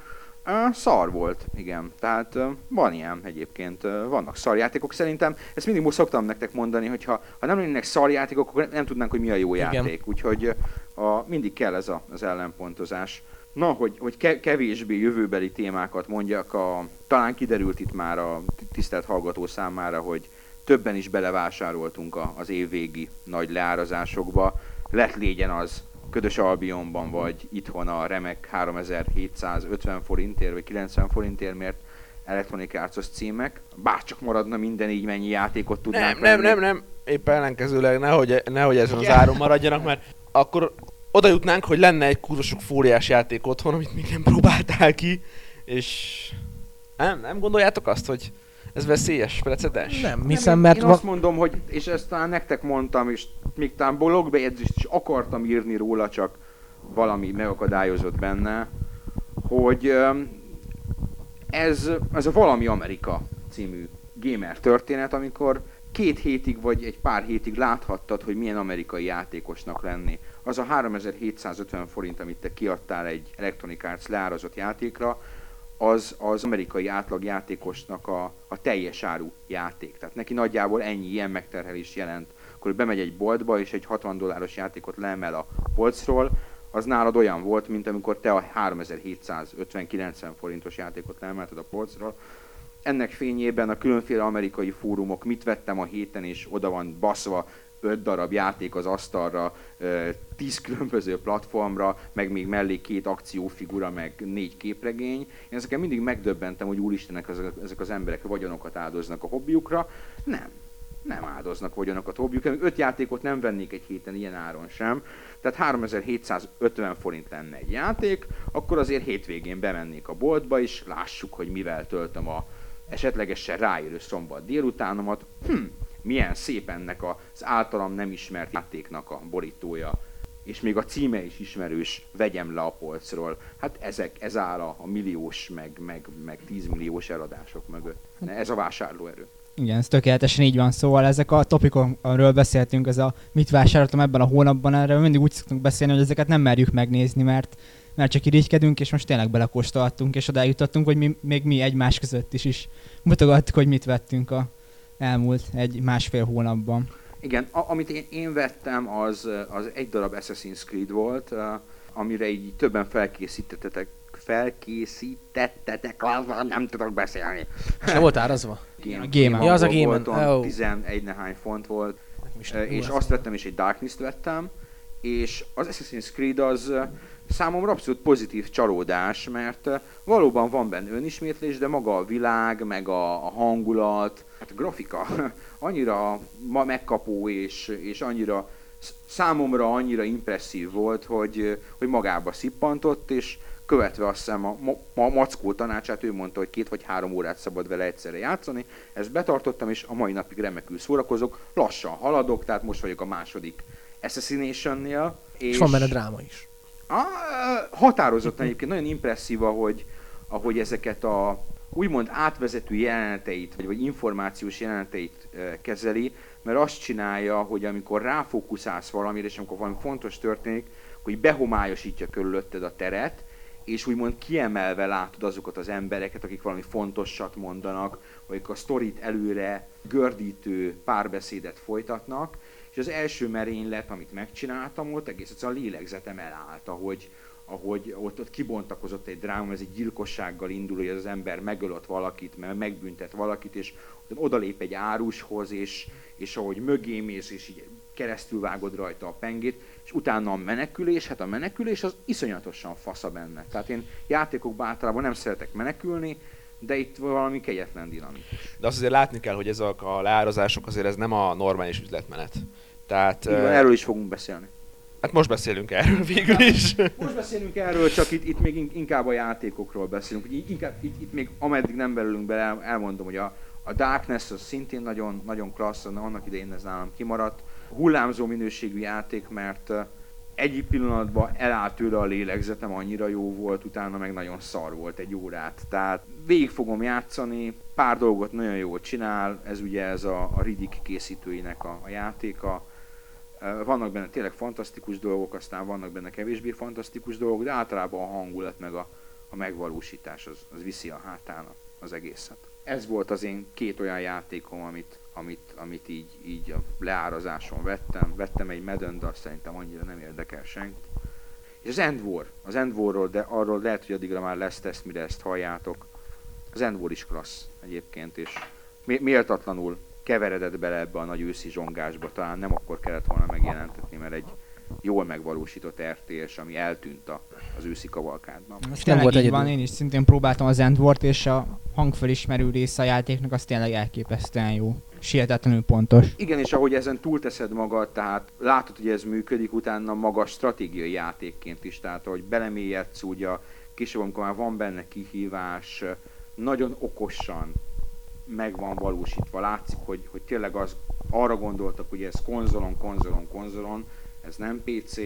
szar volt, igen. Tehát van ilyen egyébként, vannak szarjátékok. Szerintem ezt mindig most szoktam nektek mondani, hogy ha, ha nem lennének szarjátékok, akkor nem tudnánk, hogy mi a jó Igen. játék. Úgyhogy a, mindig kell ez a, az ellenpontozás. Na, hogy, hogy ke, kevésbé jövőbeli témákat mondjak, a, talán kiderült itt már a tisztelt hallgató számára, hogy többen is belevásároltunk a, az évvégi nagy leárazásokba. Lett légyen az Ködös Albionban, vagy itthon a remek 3750 forintért, vagy 90 forintért, mert Electronic Arts címek. Bárcsak maradna minden így, mennyi játékot Nem, tudnánk nem, venni. nem, nem. Éppen ellenkezőleg nehogy, nehogy ezen az áron maradjanak, mert akkor oda jutnánk, hogy lenne egy kurvasok fóriás játék otthon, amit még nem próbáltál ki, és nem, nem gondoljátok azt, hogy ez veszélyes precedens? Nem, én, mert én va- azt mondom, hogy, és ezt talán nektek mondtam, és még talán blogbejegyzést is akartam írni róla, csak valami megakadályozott benne, hogy ez, ez a Valami Amerika című gamer történet, amikor két hétig vagy egy pár hétig láthattad, hogy milyen amerikai játékosnak lenni. Az a 3750 forint, amit te kiadtál egy Electronic Arts leárazott játékra, az az amerikai átlag a, a teljes áru játék. Tehát neki nagyjából ennyi ilyen megterhelés jelent. Akkor bemegy egy boltba, és egy 60 dolláros játékot leemel a polcról, az nálad olyan volt, mint amikor te a 3750-90 forintos játékot leemelted a polcról. Ennek fényében a különféle amerikai fórumok mit vettem a héten, és oda van baszva öt darab játék az asztalra, tíz különböző platformra, meg még mellé két akciófigura, meg négy képregény. Én ezeken mindig megdöbbentem, hogy úristenek ezek, az emberek vagyonokat áldoznak a hobbiukra. Nem. Nem áldoznak vagyonokat hobbiukra. Még öt játékot nem vennék egy héten ilyen áron sem. Tehát 3750 forint lenne egy játék, akkor azért hétvégén bemennék a boltba, és lássuk, hogy mivel töltöm a esetlegesen ráérő szombat délutánomat. Hm, milyen szép ennek az általam nem ismert játéknak a borítója, és még a címe is ismerős, vegyem le a polcról. Hát ezek, ez áll a, milliós, meg, meg, meg tízmilliós eladások mögött. Ez a vásárlóerő. Igen, ez tökéletesen így van. Szóval ezek a topikok, amiről beszéltünk, ez a mit vásároltam ebben a hónapban, erről mindig úgy szoktunk beszélni, hogy ezeket nem merjük megnézni, mert, mert csak irigykedünk, és most tényleg belekóstoltunk, és odáig hogy mi, még mi egymás között is is mutogattuk, hogy mit vettünk a elmúlt egy másfél hónapban. Igen, a, amit én, én vettem, az, az egy darab Assassin's Creed volt, uh, amire így többen felkészítettetek, felkészítettetek, azzal nem tudok beszélni. És le volt árazva? Game, a Game-en. Ja, az a voltam, Oh. 11 nehány font volt, is és azt vettem, és egy Darkness-t vettem, és az Assassin's Creed az számomra abszolút pozitív csalódás, mert ö, valóban van benne önismétlés, de maga a világ, meg a, a hangulat, hát a grafika annyira ma megkapó és, és annyira sz- számomra annyira impresszív volt, hogy, hogy magába szippantott, és követve azt hiszem a, ma, a Mackó tanácsát, ő mondta, hogy két vagy három órát szabad vele egyszerre játszani. Ezt betartottam, és a mai napig remekül szórakozok. Lassan haladok, tehát most vagyok a második Assassination-nél. És van benne dráma is. Határozottan egyébként nagyon impresszív, ahogy, ahogy ezeket a úgymond átvezető jeleneteit, vagy, vagy információs jeleneteit kezeli, mert azt csinálja, hogy amikor ráfókuszálsz valamire, és amikor valami fontos történik, hogy behomályosítja körülötted a teret, és úgymond kiemelve látod azokat az embereket, akik valami fontosat mondanak, vagy a sztorit előre gördítő párbeszédet folytatnak, és az első merénylet, amit megcsináltam, ott egész egyszerűen a lélegzetem elállt, ahogy, ahogy ott, ott kibontakozott egy dráma, ez egy gyilkossággal indul, hogy az ember megölött valakit, meg megbüntet valakit, és odalép egy árushoz, és, és ahogy mögé mész, és így keresztül vágod rajta a pengét, és utána a menekülés, hát a menekülés az iszonyatosan fasza benne. Tehát én játékokban általában nem szeretek menekülni, de itt valami kegyetlen dinamikus. De azt azért látni kell, hogy ezek a leárazások azért ez nem a normális üzletmenet. Tehát, van, eh, erről is fogunk beszélni. hát most beszélünk erről végül is. Most beszélünk erről, csak itt, itt még in- inkább a játékokról beszélünk. Inkább, itt, itt még ameddig nem belülünk bele, el- elmondom, hogy a, a Darkness az szintén nagyon, nagyon klassz, annak idején ez nálam kimaradt. Hullámzó minőségű játék, mert egyik pillanatban elállt tőle a lélegzetem, annyira jó volt, utána meg nagyon szar volt egy órát. Tehát végig fogom játszani, pár dolgot nagyon jól csinál, ez ugye ez a, a Riddick készítőinek a, a játéka. Vannak benne tényleg fantasztikus dolgok, aztán vannak benne kevésbé fantasztikus dolgok, de általában a hangulat meg a, a megvalósítás az, az viszi a hátán az egészet. Ez volt az én két olyan játékom, amit, amit, amit így, így a leárazáson vettem. Vettem egy Madden, de azt szerintem annyira nem érdekel senkit. És az End War, az End Warról, de arról lehet, hogy addigra már lesz teszt, mire ezt halljátok. Az End War is klassz egyébként, és mé- méltatlanul keveredett bele ebbe a nagy őszi zsongásba, talán nem akkor kellett volna megjelentetni, mert egy jól megvalósított RTS, ami eltűnt a, az őszi kavalkádban. Ez nem tényleg volt így egyedül. van, én is szintén próbáltam az Endwort, és a hangfelismerő része a játéknak az tényleg elképesztően jó. Sietetlenül pontos. Igen, és ahogy ezen túlteszed magad, tehát látod, hogy ez működik, utána magas stratégiai játékként is, tehát ahogy belemélyedsz úgy a később, amikor már van benne kihívás, nagyon okosan meg van valósítva. Látszik, hogy, hogy tényleg az, arra gondoltak, hogy ez konzolon, konzolon, konzolon, ez nem PC.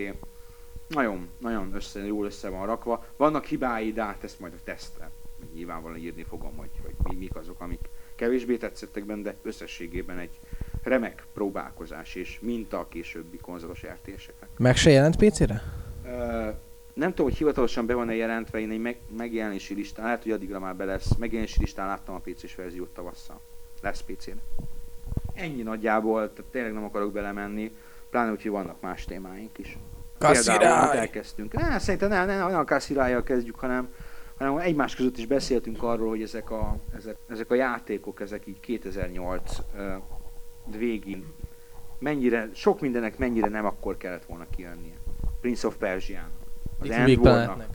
Nagyon, nagyon össze, jól össze van rakva. Vannak hibái, de hát ezt majd a tesztre nyilvánvalóan írni fogom, hogy, hogy mi, mik azok, amik kevésbé tetszettek benne, de összességében egy remek próbálkozás és minta a későbbi konzolos RTS-eknek. Meg se jelent PC-re? Nem tudom, hogy hivatalosan be van-e jelentve, én egy meg, megjelenési listán, lehet, hogy addigra már be lesz, megjelenési listán láttam a PC-s verziót tavasszal. Lesz PC-n. Ennyi nagyjából, tehát tényleg nem akarok belemenni, pláne úgy, hogy vannak más témáink is. Például, Kasszirály! elkezdtünk. Ne, szerintem ne, ne, ne a kasszirájjal kezdjük, hanem, hanem egymás között is beszéltünk arról, hogy ezek a, ezek, ezek a játékok, ezek így 2008 uh, végén mennyire, sok mindenek mennyire nem akkor kellett volna kijönnie. Prince of Persia, az Little Big Planetnek.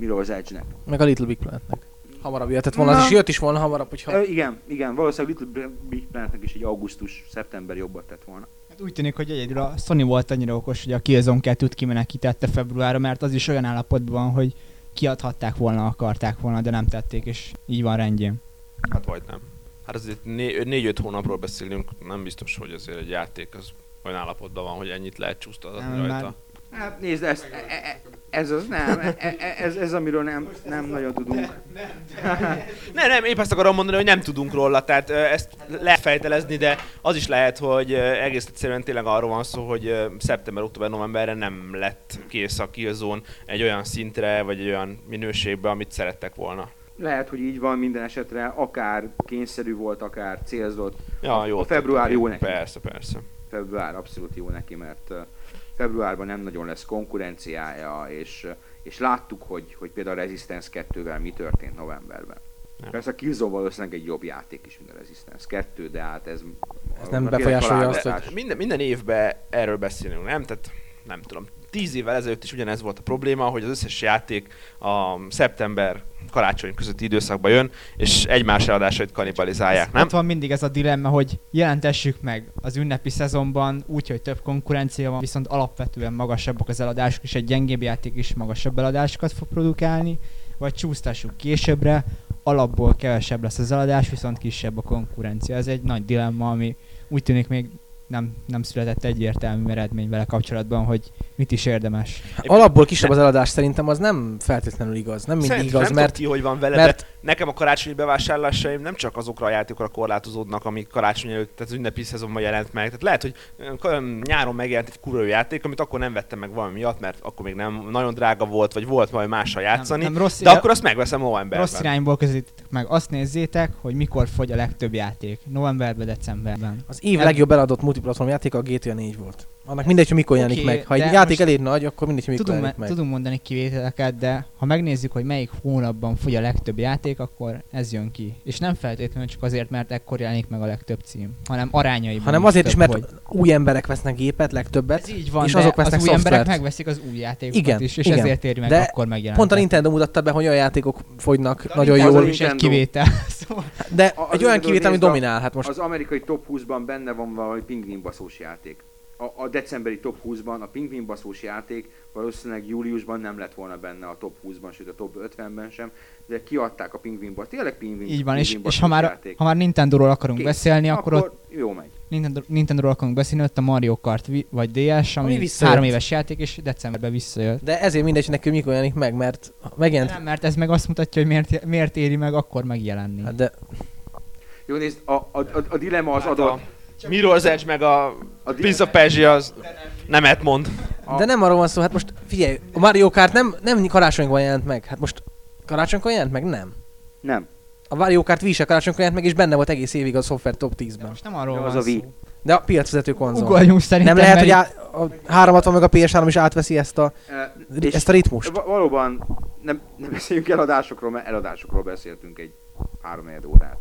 Mirror's Edge-nek. Meg a Little Big Planetnek. Hamarabb jöhetett volna, az Na. is jött is volna hamarabb, hogyha... Ö, igen, igen, valószínűleg Little Big Planetnek is egy augusztus, szeptember jobbat tett volna. Hát úgy tűnik, hogy egyedül a Sony volt annyira okos, hogy a Killzone 2-t kimenekítette februárra, mert az is olyan állapotban van, hogy kiadhatták volna, akarták volna, de nem tették, és így van rendjén. Hát vagy nem. Hát azért né- négy-öt hónapról beszélünk, nem biztos, hogy azért egy játék az olyan állapotban van, hogy ennyit lehet csúsztatni rajta. már- Hát nézd, ez, e, e, ez az nem, e, ez, ez amiről nem, nem nagyon tudunk. Nem, nem, épp azt akarom mondani, hogy nem tudunk róla, tehát ezt lehet fejtelezni, de az is lehet, hogy egész egyszerűen tényleg arról van szó, hogy szeptember, október, novemberre nem lett kész a Killzone egy olyan szintre, vagy egy olyan minőségbe, amit szerettek volna. Lehet, hogy így van minden esetre, akár kényszerű volt, akár célzott. Ja, jó. a február jó neki. Persze, persze. Február abszolút jó neki, mert februárban nem nagyon lesz konkurenciája, és, és láttuk, hogy, hogy például a Resistance 2-vel mi történt novemberben. Ja. Persze a Killzone valószínűleg egy jobb játék is, mint a Resistance 2, de hát ez... Ez nem befolyásolja azt, hogy-. Minden, minden évben erről beszélünk, nem? Tehát nem tudom. Tíz évvel ezelőtt is ugyanez volt a probléma, hogy az összes játék a szeptember karácsony közötti időszakban jön, és egymás eladásait kanibalizálják, nem? Ott van mindig ez a dilemma, hogy jelentessük meg az ünnepi szezonban úgy, hogy több konkurencia van, viszont alapvetően magasabbak az eladások, és egy gyengébb játék is magasabb eladásokat fog produkálni, vagy csúsztassuk későbbre, alapból kevesebb lesz az eladás, viszont kisebb a konkurencia. Ez egy nagy dilemma, ami úgy tűnik még nem, nem született egyértelmű eredmény vele kapcsolatban, hogy mit is érdemes. Alapból kisebb az eladás szerintem az nem feltétlenül igaz. Nem mindig Szerintem igaz, nem mert, ki, hogy van vele, mert nekem a karácsonyi bevásárlásaim nem csak azokra a játékokra korlátozódnak, amik karácsony előtt, tehát az ünnepi szezonban jelent meg. Tehát lehet, hogy nyáron megjelent egy kurva játék, amit akkor nem vettem meg valami miatt, mert akkor még nem nagyon drága volt, vagy volt majd mással játszani. Nem, nem rossz, de akkor azt megveszem novemberben. rossz irányból közelítetek meg. Azt nézzétek, hogy mikor fogy a legtöbb játék. Novemberben, decemberben. az év legjobb eladott multiplatform játék a GTA 4 volt. Annak mindegy, hogy mikor jelenik Oké, meg. Ha egy de játék elég nagy, akkor mindegy, hogy mikor Tudunk, jelenik me- meg. tudunk mondani kivételeket, de ha megnézzük, hogy melyik hónapban fogy a legtöbb játék, akkor ez jön ki. És nem feltétlenül csak azért, mert ekkor jelenik meg a legtöbb cím, hanem arányaiban Hanem azért is, több, mert hogy... új emberek vesznek gépet legtöbbet. Ez így van, és de azok vesznek az új emberek szoftvert. megveszik az új játékokat Igen, is, és igen. ezért éri meg De akkor megjelent. Pont a Nintendo mutatta be, hogy olyan játékok fogynak nagyon Nintendo- jól, is egy kivétel. szóval de egy olyan kivétel, ami dominál. Hát most Az amerikai top 20-ban benne van valami pingvinbaszós játék. A, a decemberi top 20-ban a pingvinbaszós játék valószínűleg júliusban nem lett volna benne a top 20-ban, sőt a top 50-ben sem, de kiadták a pingvinbaszós, tényleg pingvin, így van, és, és ha, már, játék. ha már Nintendo-ról akarunk Kész. beszélni, akkor, akkor ott jó megy. Nintendo, Nintendo-ról akarunk beszélni, ott a Mario Kart vi- vagy DS, ami, Ami visszajött. három éves játék, és decemberben visszajött. de ezért mindegy, hogy nekünk mikor jelenik meg, mert megjelent. Nem, mert ez meg azt mutatja, hogy miért, miért éri meg akkor megjelenni. Hát de Jó, nézd, a, a, a, a dilemma az Hát adott. a Mirror's Edge meg a Prince of Persia az nemet mond. De nem arról van szó, hát most figyelj, a Mario Kart nem, nem karácsonykor jelent meg. Hát most karácsonykor jelent meg? Nem. Nem. A Mario Kart Wii se karácsonykor jelent meg, és benne volt egész évig a szoftver top 10-ben. Most nem arról van az a Wii. De a piacvezető konzol. Ugorjunk szerintem. nem lehet, hogy mert á, a 360 meg a PS3 is átveszi ezt a, E, és ezt a ritmust. va- valóban nem, nem beszéljünk eladásokról, mert eladásokról beszéltünk egy három órát.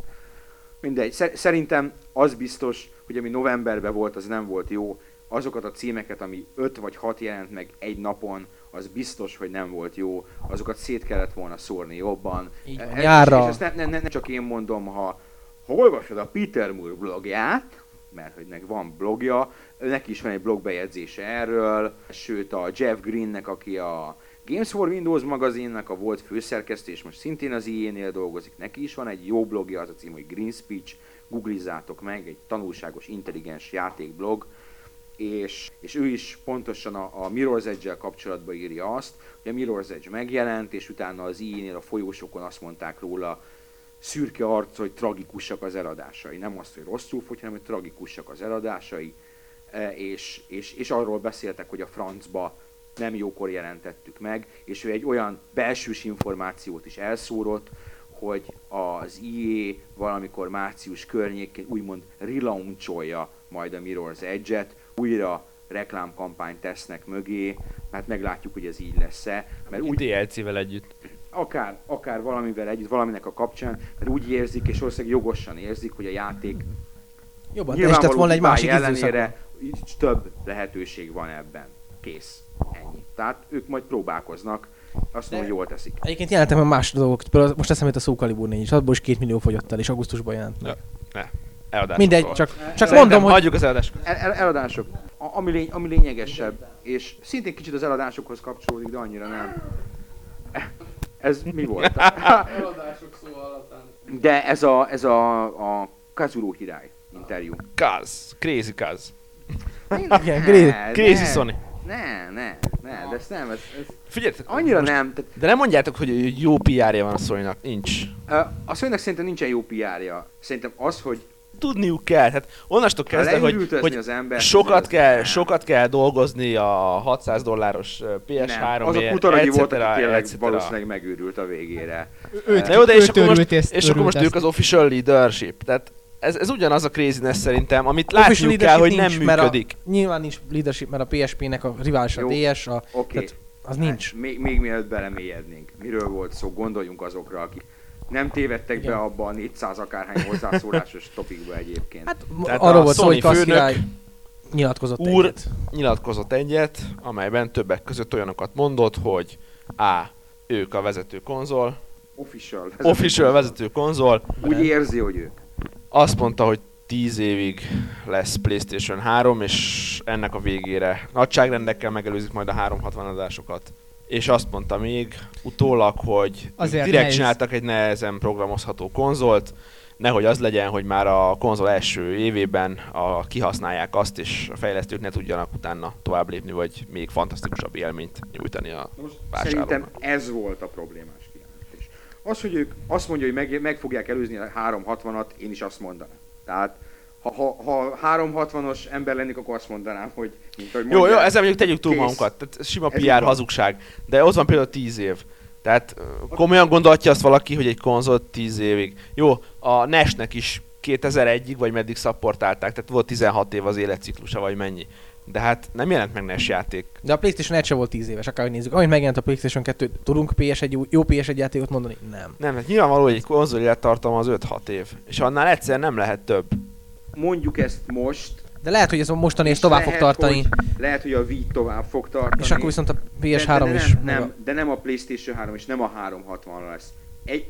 Mindegy, Szer- szerintem az biztos, hogy ami novemberben volt, az nem volt jó. Azokat a címeket, ami 5 vagy 6 jelent meg egy napon, az biztos, hogy nem volt jó. Azokat szét kellett volna szórni jobban. Így van, E- és- ezt nem, nem, nem csak én mondom, ha, ha olvasod a Peter Moore blogját, mert hogy neki van blogja, neki is van egy blogbejegyzése erről, sőt a Jeff Greennek, aki a Games for Windows magazinnak a volt főszerkesztő, és most szintén az IE-nél dolgozik, neki is van egy jó blogja, az a cím, hogy Green Speech, googlizzátok meg, egy tanulságos, intelligens játékblog, és, és ő is pontosan a, a Mirror's Edge-el kapcsolatban írja azt, hogy a Mirror's Edge megjelent, és utána az IE-nél a folyósokon azt mondták róla, szürke arc, hogy tragikusak az eladásai. Nem azt, hogy rosszul fogy, hanem hogy tragikusak az eladásai, E, és, és, és arról beszéltek, hogy a francba nem jókor jelentettük meg, és ő egy olyan belsős információt is elszórott, hogy az IE valamikor március környékén úgymond relauncholja majd a Mirror's Edge-et, újra reklámkampányt tesznek mögé, mert meglátjuk, hogy ez így lesz-e, mert úgy, DLC-vel együtt. akár, akár valamivel együtt, valaminek a kapcsán, mert úgy érzik, és valószínűleg jogosan érzik, hogy a játék Jobban teljesített volna egy másik ellenére így több lehetőség van ebben. Kész. Ennyi. Tehát ők majd próbálkoznak, azt mondom, jól teszik. Egyébként jelentem a más dolgok, például most eszembe jut a Soul Calibur 4 is, abból is két millió fogyott el, és augusztusban jelent meg. Eladás. Mindegy, csak, csak Szerintem mondom, hogy Hagyjuk az eladást. El, el, eladások. A, ami, lény, ami lényegesebb, és szintén kicsit az eladásokhoz kapcsolódik, de annyira nem. Ez mi volt? Eladások szó alatán. De ez a, ez a, a Kazuro Hirai interjú. Kaz. Crazy Kaz. Igen, Crazy- ne, Sony. Ne, ne, ne, de ez nem, ez, ez Figyeljetek, annyira most- nem. Tehát, De nem mondjátok, hogy jó PR-ja van a sony Nincs. a szőnek szerintem nincsen jó PR-ja. Szerintem az, hogy Tudniuk kell. Hát onnastól kezdve, hogy, hogy az ember, sokat az- kell, nem. sokat kell dolgozni a 600 dolláros ö, PS3 nem. Az a kutaragyi etc., volt, aki tényleg valószínűleg megőrült a végére. őt, Na jó, de és akkor most, és akkor most ők az official leadership. Tehát ez, ez ugyanaz a craziness szerintem, amit látniuk kell, hogy nem nincs, működik. Mert a, nyilván nincs leadership, mert a PSP-nek a rivális a Jó. DS, a, Oké. tehát az nincs. Még, még mielőtt belemélyednénk. Miről volt szó? Gondoljunk azokra, akik nem tévedtek Igen. be abba a 400 akárhány hozzászólásos topikba egyébként. Hát Tehát arról a volt szó, Sony hogy főnök- Nyilatkozott Úr- egyet. nyilatkozott egyet, amelyben többek között olyanokat mondott, hogy A. Ők a vezető konzol, Official. official vezető konzol, Úgy érzi, hogy ők. Azt mondta, hogy 10 évig lesz PlayStation 3, és ennek a végére nagyságrendekkel megelőzik majd a 360 adásokat. És azt mondta még utólag, hogy Azért direkt nehéz. csináltak egy nehezen programozható konzolt, nehogy az legyen, hogy már a konzol első évében a, kihasználják azt, és a fejlesztők ne tudjanak utána tovább lépni, vagy még fantasztikusabb élményt nyújtani a Most szerintem ez volt a problémás. Az, hogy ők azt mondja, hogy meg, meg fogják előzni a 360-at, én is azt mondanám. Tehát ha, ha, ha 360-os ember lennék, akkor azt mondanám, hogy mint hogy Jó, jó, mondják, ezzel mondjuk tegyük túl magunkat. Tehát sima Ez PR hazugság. De ott van például 10 év. Tehát komolyan gondolhatja azt valaki, hogy egy konzolt 10 évig. Jó, a NES-nek is 2001-ig, vagy meddig szapportálták, tehát volt 16 év az életciklusa, vagy mennyi. De hát nem jelent meg NES játék. De a PlayStation 1 sem volt 10 éves, akárhogy nézzük. Amint megjelent a PlayStation 2, tudunk PS1, jó- jó PS1 játékot mondani? Nem. Nem, hát nyilvánvaló, hogy egy konzol élettartama az 5-6 év. És annál egyszer nem lehet több. Mondjuk ezt most. De lehet, hogy ez a mostani és és tovább fog lehet, tartani. Hogy, lehet, hogy a Wii tovább fog tartani. És akkor viszont a PS3 de, de, de is. Nem, meg a- nem, de nem a PlayStation 3 és nem a 360 lesz. Egy,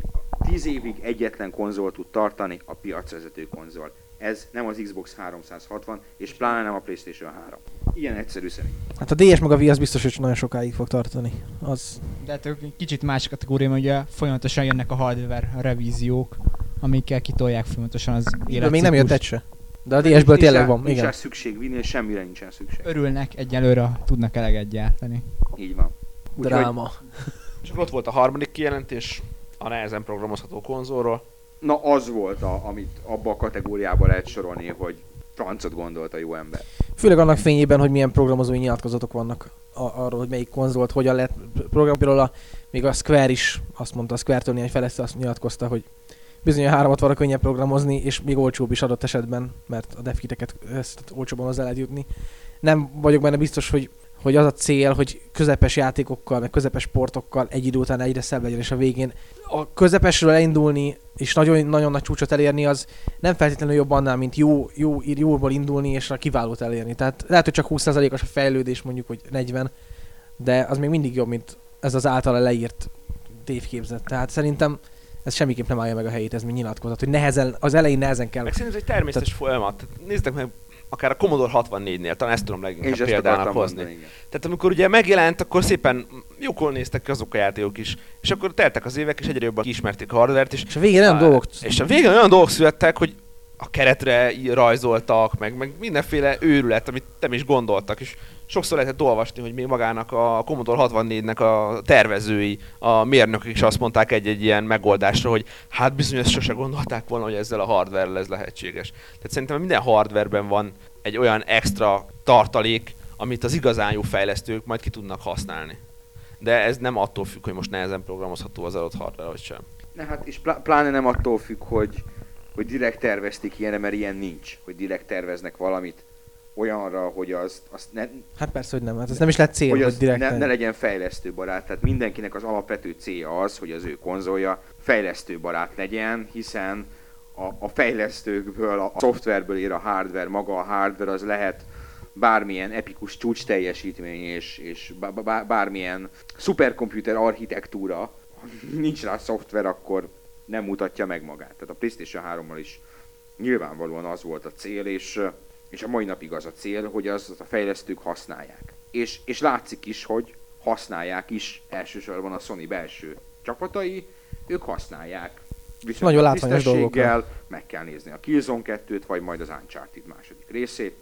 10 évig egyetlen konzol tud tartani, a piacvezető konzol. Ez nem az Xbox 360, és pláne nem a PlayStation 3. Ilyen egyszerű szerint. Hát a DS meg a Wii az biztos, hogy nagyon sokáig fog tartani. Az De hát kicsit más kategória, mert ugye folyamatosan jönnek a hardware revíziók, amikkel kitolják folyamatosan az de még nem jött egy se. De a DS-ből tényleg van, Nincs igen. szükség, vinnél semmire nincsen szükség. Örülnek, egyelőre tudnak eleget gyártani. Így van. Úgyhogy Dráma. És akkor ott volt a harmadik kijelentés a nehezen programozható konzolról. Na az volt, a, amit abba a kategóriába lehet sorolni, hogy francot gondolt a jó ember. Főleg annak fényében, hogy milyen programozói nyilatkozatok vannak arról, hogy melyik konzolt hogyan lehet program. Például a, még a Square is azt mondta, a Square-től néhány azt nyilatkozta, hogy bizony a 360 könnyebb programozni, és még olcsóbb is adott esetben, mert a devkiteket ezt olcsóban hozzá lehet jutni. Nem vagyok benne biztos, hogy, hogy az a cél, hogy közepes játékokkal, meg közepes sportokkal egy idő után egyre szebb legyen, és a végén a közepesről elindulni, és nagyon, nagyon nagy csúcsot elérni, az nem feltétlenül jobb annál, mint jó, jó, jóból indulni, és a kiválót elérni. Tehát lehet, hogy csak 20%-os a fejlődés, mondjuk, hogy 40, de az még mindig jobb, mint ez az általa leírt tévképzet. Tehát szerintem ez semmiképp nem állja meg a helyét, ez mi nyilatkozat, hogy nehezen, az elején nehezen kell. Meg szerintem ez egy természetes folyamat. Tehát Nézzétek meg, akár a Commodore 64-nél, talán ezt tudom leginkább ezt példának hozni. mondani, igen. Tehát amikor ugye megjelent, akkor szépen jókor néztek ki azok a játékok is. És akkor teltek az évek, és egyre jobban kiismerték a hardware-t, és És a végén olyan dolgok És a végén olyan dolgok születtek, hogy a keretre rajzoltak, meg, meg mindenféle őrület, amit nem is gondoltak, és sokszor lehetett olvasni, hogy még magának a Commodore 64-nek a tervezői, a mérnökök is azt mondták egy-egy ilyen megoldásra, hogy hát bizony ezt sose gondolták volna, hogy ezzel a hardware ez lehetséges. Tehát szerintem minden hardwareben van egy olyan extra tartalék, amit az igazán jó fejlesztők majd ki tudnak használni. De ez nem attól függ, hogy most nehezen programozható az adott hardware, vagy sem. Ne, hát és plá- pláne nem attól függ, hogy, hogy direkt tervezték ilyenre, mert ilyen nincs, hogy direkt terveznek valamit olyanra, hogy azt, azt ne, Hát persze, hogy nem. Hát ez nem is lett cél, hogy hogy, direkt. ne, ne legyen fejlesztőbarát. Tehát mindenkinek az alapvető célja az, hogy az ő konzolja fejlesztőbarát legyen, hiszen a, a fejlesztőkből, a, a szoftverből ér a hardware, maga a hardware az lehet bármilyen epikus csúcs teljesítmény és, és bá- bá- bármilyen szuperkomputer architektúra, ha nincs rá szoftver, akkor nem mutatja meg magát. Tehát a PlayStation 3-mal is nyilvánvalóan az volt a cél, és, és a mai napig az a cél, hogy az a fejlesztők használják. És, és látszik is, hogy használják is elsősorban a Sony belső csapatai, ők használják. Viszont Nagyon látványos tisztességgel meg kell nézni a Killzone 2-t, vagy majd az Uncharted második részét.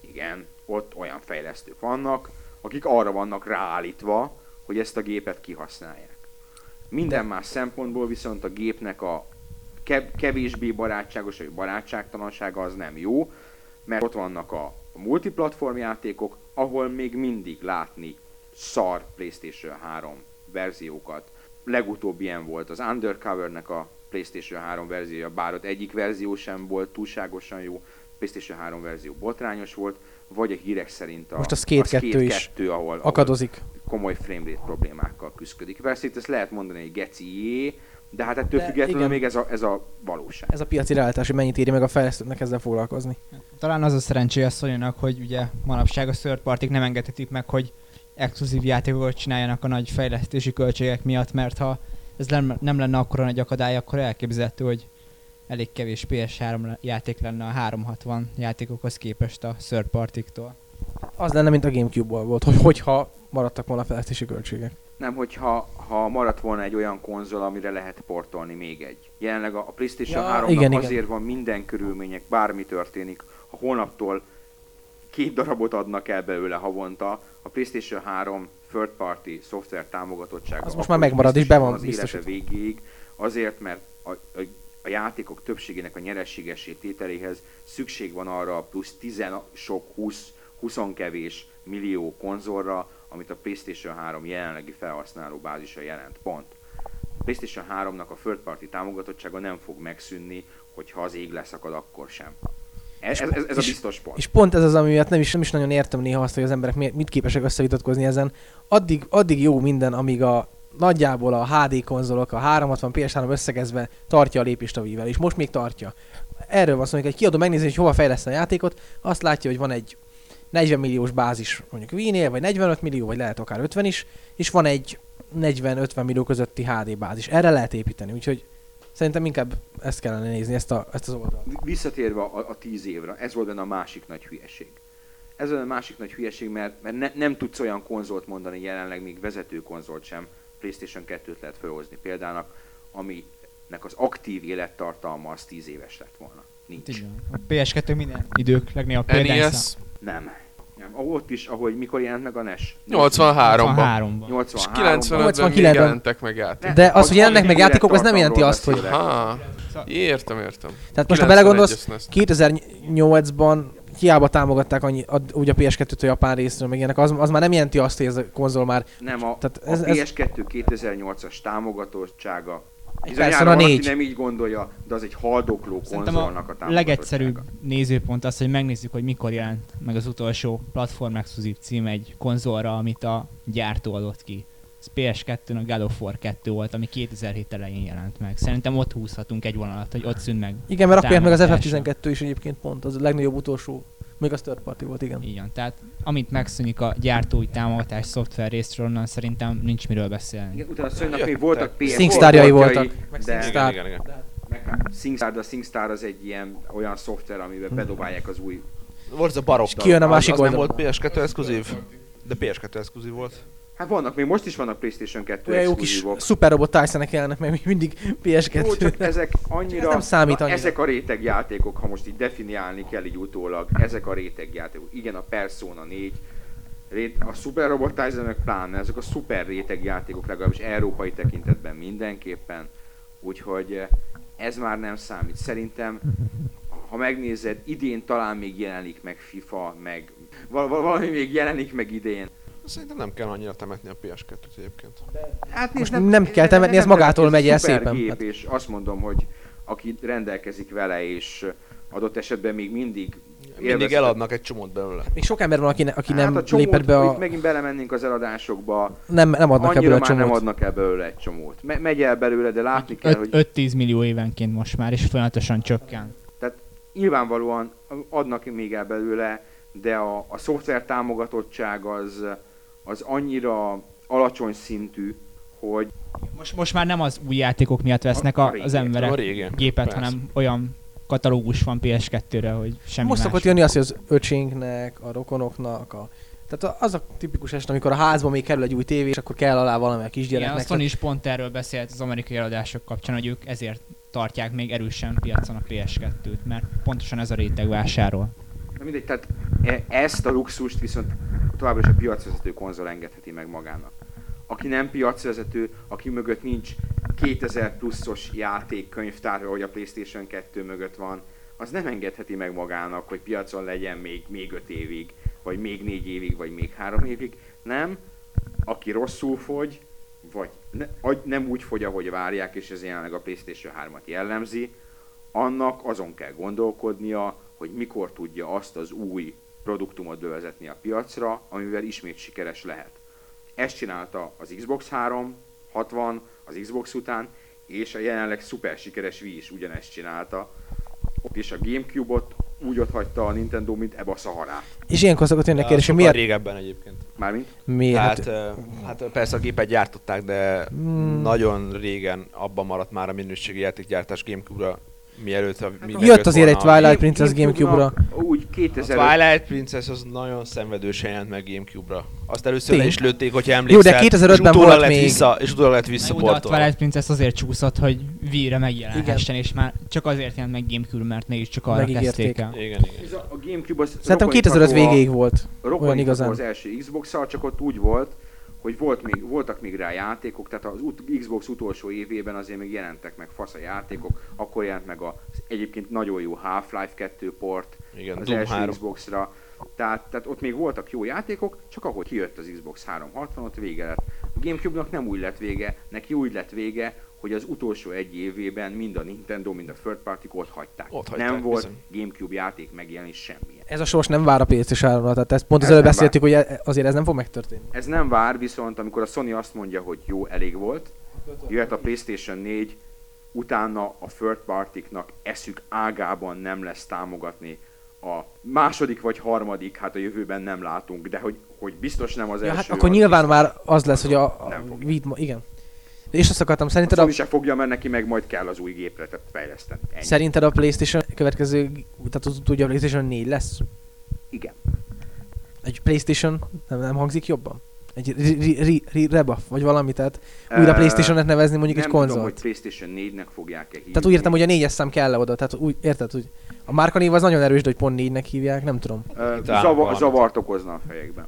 Igen, ott olyan fejlesztők vannak, akik arra vannak ráállítva, hogy ezt a gépet kihasználják. Minden más szempontból viszont a gépnek a kev- kevésbé barátságos, vagy barátságtalansága az nem jó, mert ott vannak a, multiplatform játékok, ahol még mindig látni szar PlayStation 3 verziókat. Legutóbb ilyen volt az Undercover-nek a PlayStation 3 verziója, bár ott egyik verzió sem volt túlságosan jó, PlayStation 3 verzió botrányos volt, vagy a hírek szerint a, Most a Skate 2 is 2, ahol, ahol Akadozik. komoly framerate problémákkal küzdik. Persze itt ezt lehet mondani, hogy geci jé, De hát ettől De függetlenül igen. még ez a, ez a valóság. Ez a piaci realitás, hogy mennyit éri meg a fejlesztőknek ezzel foglalkozni. Talán az a szerencséje a sony hogy ugye manapság a third partik nem engedhetik meg, hogy exkluzív játékokat csináljanak a nagy fejlesztési költségek miatt, mert ha ez nem, nem lenne akkora nagy akadály, akkor elképzelhető, hogy elég kevés PS3 le- játék lenne a 360 játékokhoz képest a third partiktól. Az lenne, mint a Gamecube-ból volt, hogy hogyha maradtak volna fejlesztési költségek. Nem, hogyha ha maradt volna egy olyan konzol, amire lehet portolni még egy. Jelenleg a, a PlayStation Ja, 3 igen, igen. azért van minden körülmények, bármi történik. Ha holnaptól két darabot adnak el belőle havonta, a PlayStation 3 third party szoftver támogatottsága Az most már megmarad, és be van az élete végéig, azért, mert a, a, a játékok többségének a nyerességessé tételéhez szükség van arra a plusz 10 sok 20, 20 kevés millió konzolra, amit a PlayStation 3 jelenlegi felhasználó bázisa jelent. Pont. A PlayStation 3-nak a third party támogatottsága nem fog megszűnni, hogyha az ég leszakad, akkor sem. Ez, ez, ez, ez a biztos pont. És pont ez az, ami miatt nem is, nem is nagyon értem néha azt, hogy az emberek miért- mit képesek összevitatkozni ezen. Addig, addig jó minden, amíg a nagyjából a HD konzolok, a 360 PS3 összegezve tartja a lépést a Wii-vel, és most még tartja. Erről van szó, hogy egy kiadó megnézi, hogy hova fejleszt a játékot, azt látja, hogy van egy 40 milliós bázis mondjuk Wii-nél, vagy 45 millió, vagy lehet akár 50 is, és van egy 40-50 millió közötti HD bázis. Erre lehet építeni, úgyhogy szerintem inkább ezt kellene nézni, ezt, a, ezt az oldalt. Visszatérve a, a tíz évre, ez volt benne a másik nagy hülyeség. Ez volt a másik nagy hülyeség, mert, mert ne, nem tudsz olyan konzolt mondani jelenleg, még vezető konzolt sem, PlayStation 2-t lehet felhozni példának, aminek az aktív élettartalma az 10 éves lett volna. Nincs. Igen. A PS2 minden idők legnagyobb példányszám. NES Nem. Nem. Ott is, ahogy mikor jelent meg a NES? 83-ban. 83-ban. És 83 95-ben még 89-ben. jelentek meg játék. De az, hogy jelennek meg játékok, az nem jelenti azt, hogy- Ha, értem, értem. Tehát most ha 91-es belegondolsz, NES. 2008-ban hiába támogatták annyi, a, úgy a PS2-t a japán részről, meg ilyenek, az, az már nem jelenti azt, hogy ez a konzol már Nem, a, Tehát ez, a ez- PS2 2008-as támogatottsága. Bizonyára van, 4. aki nem így gondolja, de az egy haldokló Szerintem konzolnak a a legegyszerűbb nézőpont az, hogy megnézzük, hogy mikor jelent meg az utolsó platform exkluzív cím egy konzolra, amit a gyártó adott ki. Ez PS2-n a God of War 2 volt, ami 2007 elején jelent meg. Szerintem ott húzhatunk egy vonalat, hogy ott szűn meg. Igen, mert akkor meg az Támogatása. FF12 is egyébként pont, az a legnagyobb utolsó, még az third party volt, igen. Van. Tehát amint megszűnik a gyártói támogatás szoftver részről, onnan szerintem nincs miről beszélni. Igen, utána Jöttek. még voltak PS SingStar-jai voltak. De SingStar. Igen, igen, igen. SingStar, de a SingStar az egy ilyen olyan szoftver, amiben bedobálják az új... Volt ez a barok. És kijön a másik az, az nem volt PS2 exkluzív? De PS2 exkluzív volt. Hát vannak, még most is vannak PlayStation 2 Olyan jó kis exkluzívok. Super Robot Tyson-ek jelennek még mindig Jó, csak PS2. ezek annyira... Ez nem számít annyira. Ezek a rétegjátékok, ha most így definiálni kell így utólag, ezek a rétegjátékok. Igen, a Persona 4, rét, a Super Robot Tyson meg pláne, ezek a szuper rétegjátékok legalábbis európai tekintetben mindenképpen. Úgyhogy eh, ez már nem számít. Szerintem, ha megnézed, idén talán még jelenik meg FIFA, meg val- valami még jelenik meg idén. Szerintem nem kell annyira temetni a PS2-t egyébként. Hát Most nem kell temetni, ez magától megy el szépen. Gép, Hát- és azt mondom, hogy aki rendelkezik vele, és adott esetben még mindig Mindig élvezheti- eladnak egy csomót belőle. Még sok ember van, aki, ne, aki hát nem a csomót, lépett be Itt a... megint belemennénk az eladásokba, Nem, nem adnak ebből a már nem csomót. adnak el belőle egy csomót. Me- megy el belőle, de látni kell, hogy 5-10 millió évenként most már, és folyamatosan csökken. nyilvánvalóan adnak még el belőle, de a, a szoftver támogatottság az, az annyira alacsony szintű, hogy Most, most már nem az új játékok miatt vesznek A- a a, régi. az A emberek régen. gépet, Persze. hanem olyan katalógus van PS2-re, hogy semmi Most más. szokott jönni az, hogy az öcsénknek, a rokonoknak, a... Tehát az a tipikus eset, amikor a házba még kerül egy új tévé, és akkor kell alá valami a Igen, a kisgyereknek. Sony is pont erről beszélt az amerikai eladások kapcsán, hogy ők ezért tartják még erősen piacon a PS2-t, mert pontosan ez a réteg vásárol. Na mindegy, tehát e- ezt a luxust viszont továbbra is a piacvezető konzol engedheti meg magának. Aki nem piacvezető, aki mögött nincs 2000 pluszos játékkönyvtár, hogy a Playstation 2 mögött van, az nem engedheti meg magának, hogy piacon legyen még, még 5 évig, vagy még 4 évig, vagy még 3 évig. Nem, aki rosszul fogy, vagy ne, nem úgy fogy, ahogy várják, és ez jelenleg a Playstation 3-at jellemzi, annak azon kell gondolkodnia, hogy mikor tudja azt az új produktumot bevezetni a piacra, amivel ismét sikeres lehet. Ezt csinálta az Xbox 3, 60, az Xbox után, és a jelenleg szuper sikeres Wii is ugyanezt csinálta, és a Gamecube-ot úgy ott hagyta a Nintendo, mint ebbe a szaharát. És ilyenkor szokott jönni a kérdés, hogy miért? régebben egyébként. Mármint? miért? Hát, ö, hát persze a gépet gyártották, de Hmm. nagyon régen abban maradt már a minőségi játékgyártás Gamecube-ra, mielőtt a minden Hát Jött azért egy. Twilight Princess Gamecube-ra. Úgy A 2000 Twilight Princess az nagyon szenvedősen jelent meg Gamecube-ra. Azt először le is lőtték, hogyha Jó, emlékszel. de 2005-ben és utólag volt lett még. Vissza, és utólag lett oda a visszaportolva. Twilight Princess azért csúszott, hogy Wii-re megjelenhessen, és már csak azért jelent meg Gamecube, mert mégis csak arra Megígérték. kezdték el. Igen, igen. Ez a, a Gamecube az Szerintem rokoni 2005 takó a- végéig volt. Olyan igazán. az első xbox csak ott úgy volt, hogy volt még, voltak még rá játékok, tehát az Xbox utolsó évében azért még jelentek meg fasz a játékok, akkor jelent meg az egyébként nagyon jó Half-Life 2 port Igen, az Doom első 3. Xbox-ra, tehát, tehát ott még voltak jó játékok, csak ahogy kijött az Xbox 360, ott vége lett. A Gamecube-nak nem úgy lett vége, neki úgy lett vége, hogy az utolsó egy évében mind a Nintendo, mind a third party ott hagyták. Ott hagyták, nem volt bizony. Gamecube játék megjelenés semmilyen. Ez a sors nem vár a PlayStation 3-ra, tehát ezt pont az előbb beszéltük, hogy e- azért ez nem fog megtörténni. Ez nem vár, viszont amikor a Sony azt mondja, hogy jó, elég volt, jöhet a PlayStation 4, utána a third partiknak eszük ágában nem lesz támogatni a második vagy harmadik, hát a jövőben nem látunk, de hogy, hogy biztos nem az Ja, első. hát akkor nyilván már az lesz, hogy a, a Nem fogja. Wii-t ma- igen. És azt akartam, A szerinted a, Sony se fogja, mert neki meg majd kell az új gépre tehát fejleszteni. Ennyi. szerinted a PlayStation következő, tehát az tudja a PlayStation 4 lesz? Igen. Egy PlayStation nem, nem hangzik jobban? Egy re- re- re- re- rebuff, vagy valami, tehát újra PlayStation-et nevezni mondjuk egy nem tudom, hogy konzolt. PlayStation 4-nek fogják-e hívni. Tehát úgy értem, hogy a négyes szám kell oda, tehát úgy, érted, hogy a márkanév az nagyon erős, de hogy pont négynek hívják, nem tudom. Zavar, valamit. zavart okozna a fejekben.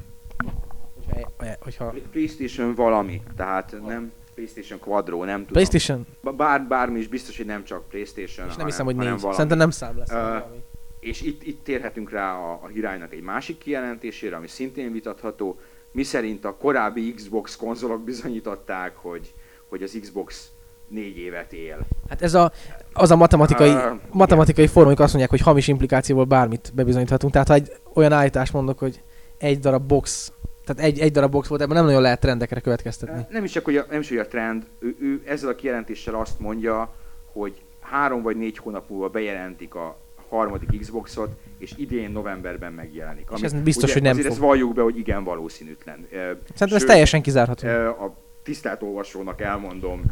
Hogyha, hogyha PlayStation valami, tehát nem PlayStation Quadro, nem tudom. PlayStation, Bár, bármi is biztos, hogy nem csak PlayStation, és nem hanem, hiszem, hogy négy. valami. Szerintem nem szám lesz. Valami. És itt, itt térhetünk rá a, a Hirálynak egy másik kijelentésére, ami szintén vitatható, miszerint a korábbi Xbox konzolok bizonyították, hogy, hogy az Xbox négy évet él. Hát ez a, az a matematikai, igen. matematikai formulák azt mondják, hogy hamis implikációból bármit bebizonyíthatunk. Tehát ha egy olyan állítást mondok, hogy egy darab box, tehát egy, egy darab box volt, ebben nem nagyon lehet trendekre következtetni. Nem is csak, hogy a, nem is, hogy a trend, ő, ő ezzel a kijelentéssel azt mondja, hogy három vagy négy hónap múlva bejelentik a harmadik Xboxot, és idén novemberben megjelenik. És ez biztos, hogy nem azért fog. ezt valljuk be, hogy igen valószínűtlen. Szerintem ez teljesen kizárható. A tisztelt olvasónak elmondom,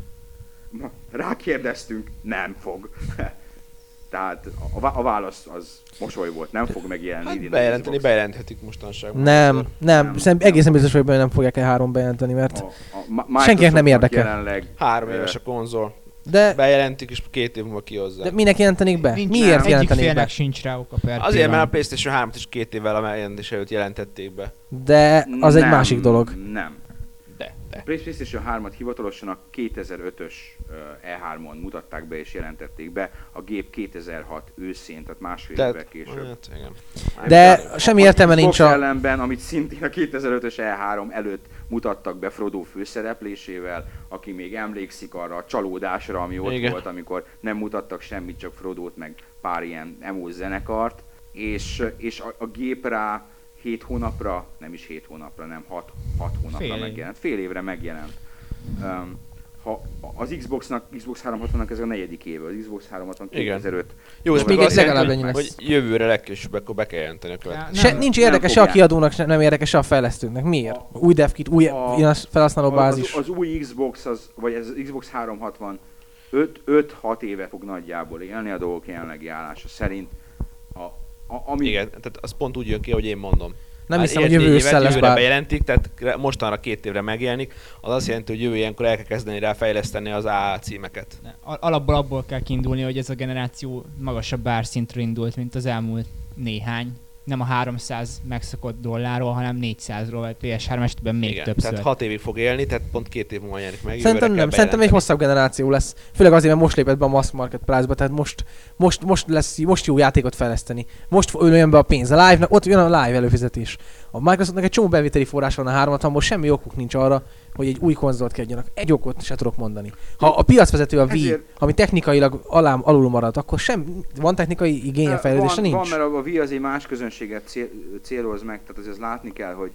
rákérdeztünk, nem fog. Tehát a, a válasz az mosoly volt, nem fog megjelenni Hát idén. bejelenteni, Xbox. bejelenthetik mostanság. Nem, nem, Nem. szerintem egészen biztos vagyok benne, hogy nem fogják el három bejelenteni, mert... A, a Senkinek nem érdekel. Jelenleg Három éves a konzol. De, Bejelentik, és két év múlva kihozzák. de minek jelentenék be? Nincs Miért egyik jelentenék félnek be? sincs rá oka per Azért, mert a. PlayStation 3 is két évvel a megjelentés előtt jelentették be. De az egy nem, másik dolog. Nem. De. PlayStation 3-at hivatalosan a 2005-ös ö, E3-on mutatták be és jelentették be, a gép 2006 őszén, tehát másfél évvel Tehát, később. hát, igen. De Tehát semmi értelme nincs a... ellenben, amit szintén a 2005-ös E3 előtt mutattak be Frodo főszereplésével, aki még emlékszik arra a csalódásra, ami ott Igen. volt, amikor nem mutattak semmit, csak Frodót, meg pár ilyen emo zenekart, és, és a, a gép rá 7 hónapra, nem is 7 hónapra, nem 6, 6 hónapra Fél megjelent, fél évre megjelent. Um, ha az Xboxnak, Xbox 360-nak ez a negyedik éve, az Xbox 360 Igen. 2005. Jó, És és még egy legalább ennyi lesz. hogy jövőre legkésőbb akkor be kell jelenteni a következő. Se, nincs érdekes se a kiadónak, se nem érdekes se a fejlesztőnek. Miért? Új devkit, új A- felhasználó bázis. Az, az új Xbox, az, vagy ez az Xbox 360 5-6 éve fog nagyjából élni a dolgok jelenlegi állása szerint. A, ami, Igen, tehát az pont úgy jön ki, hogy én mondom. Nem Hát hiszem, hogy jövő évet jövőre bár. bejelentik, tehát mostanra két évre megjelenik, az azt jelenti, hogy jövő ilyenkor el kell kezdeni rá fejleszteni az AA címeket. Al- Alapból abból kell kiindulni, hogy ez a generáció magasabb árszintről indult, mint az elmúlt néhány. Nem a 300 megszokott dollárról, hanem 400-ról, vagy PS3 esetben még Igen, többször. tehát hat évig fog élni, tehát pont két év múlva jelenik meg. Szerintem nem, kell szerintem egy bejelenteni. hosszabb generáció lesz. Főleg azért, mert most lépett be a mass market price-ba, tehát most, most, most lesz, most jó játékot fejleszteni. Most jön be a pénz. A live ott jön a live előfizetés. A Microsoftnak egy csomó bevételi forrás van a 360 semmi okuk nincs arra, hogy egy új konzolt kiadjanak. Egy okot se tudok mondani. Ha a piacvezető a Wii, Ezért- ami technikailag alám alul marad, akkor sem van technikai igénye fejlődésre van, nincs. Van, mert a Wii az egy más közönséget cél, céloz meg, tehát azért látni kell, hogy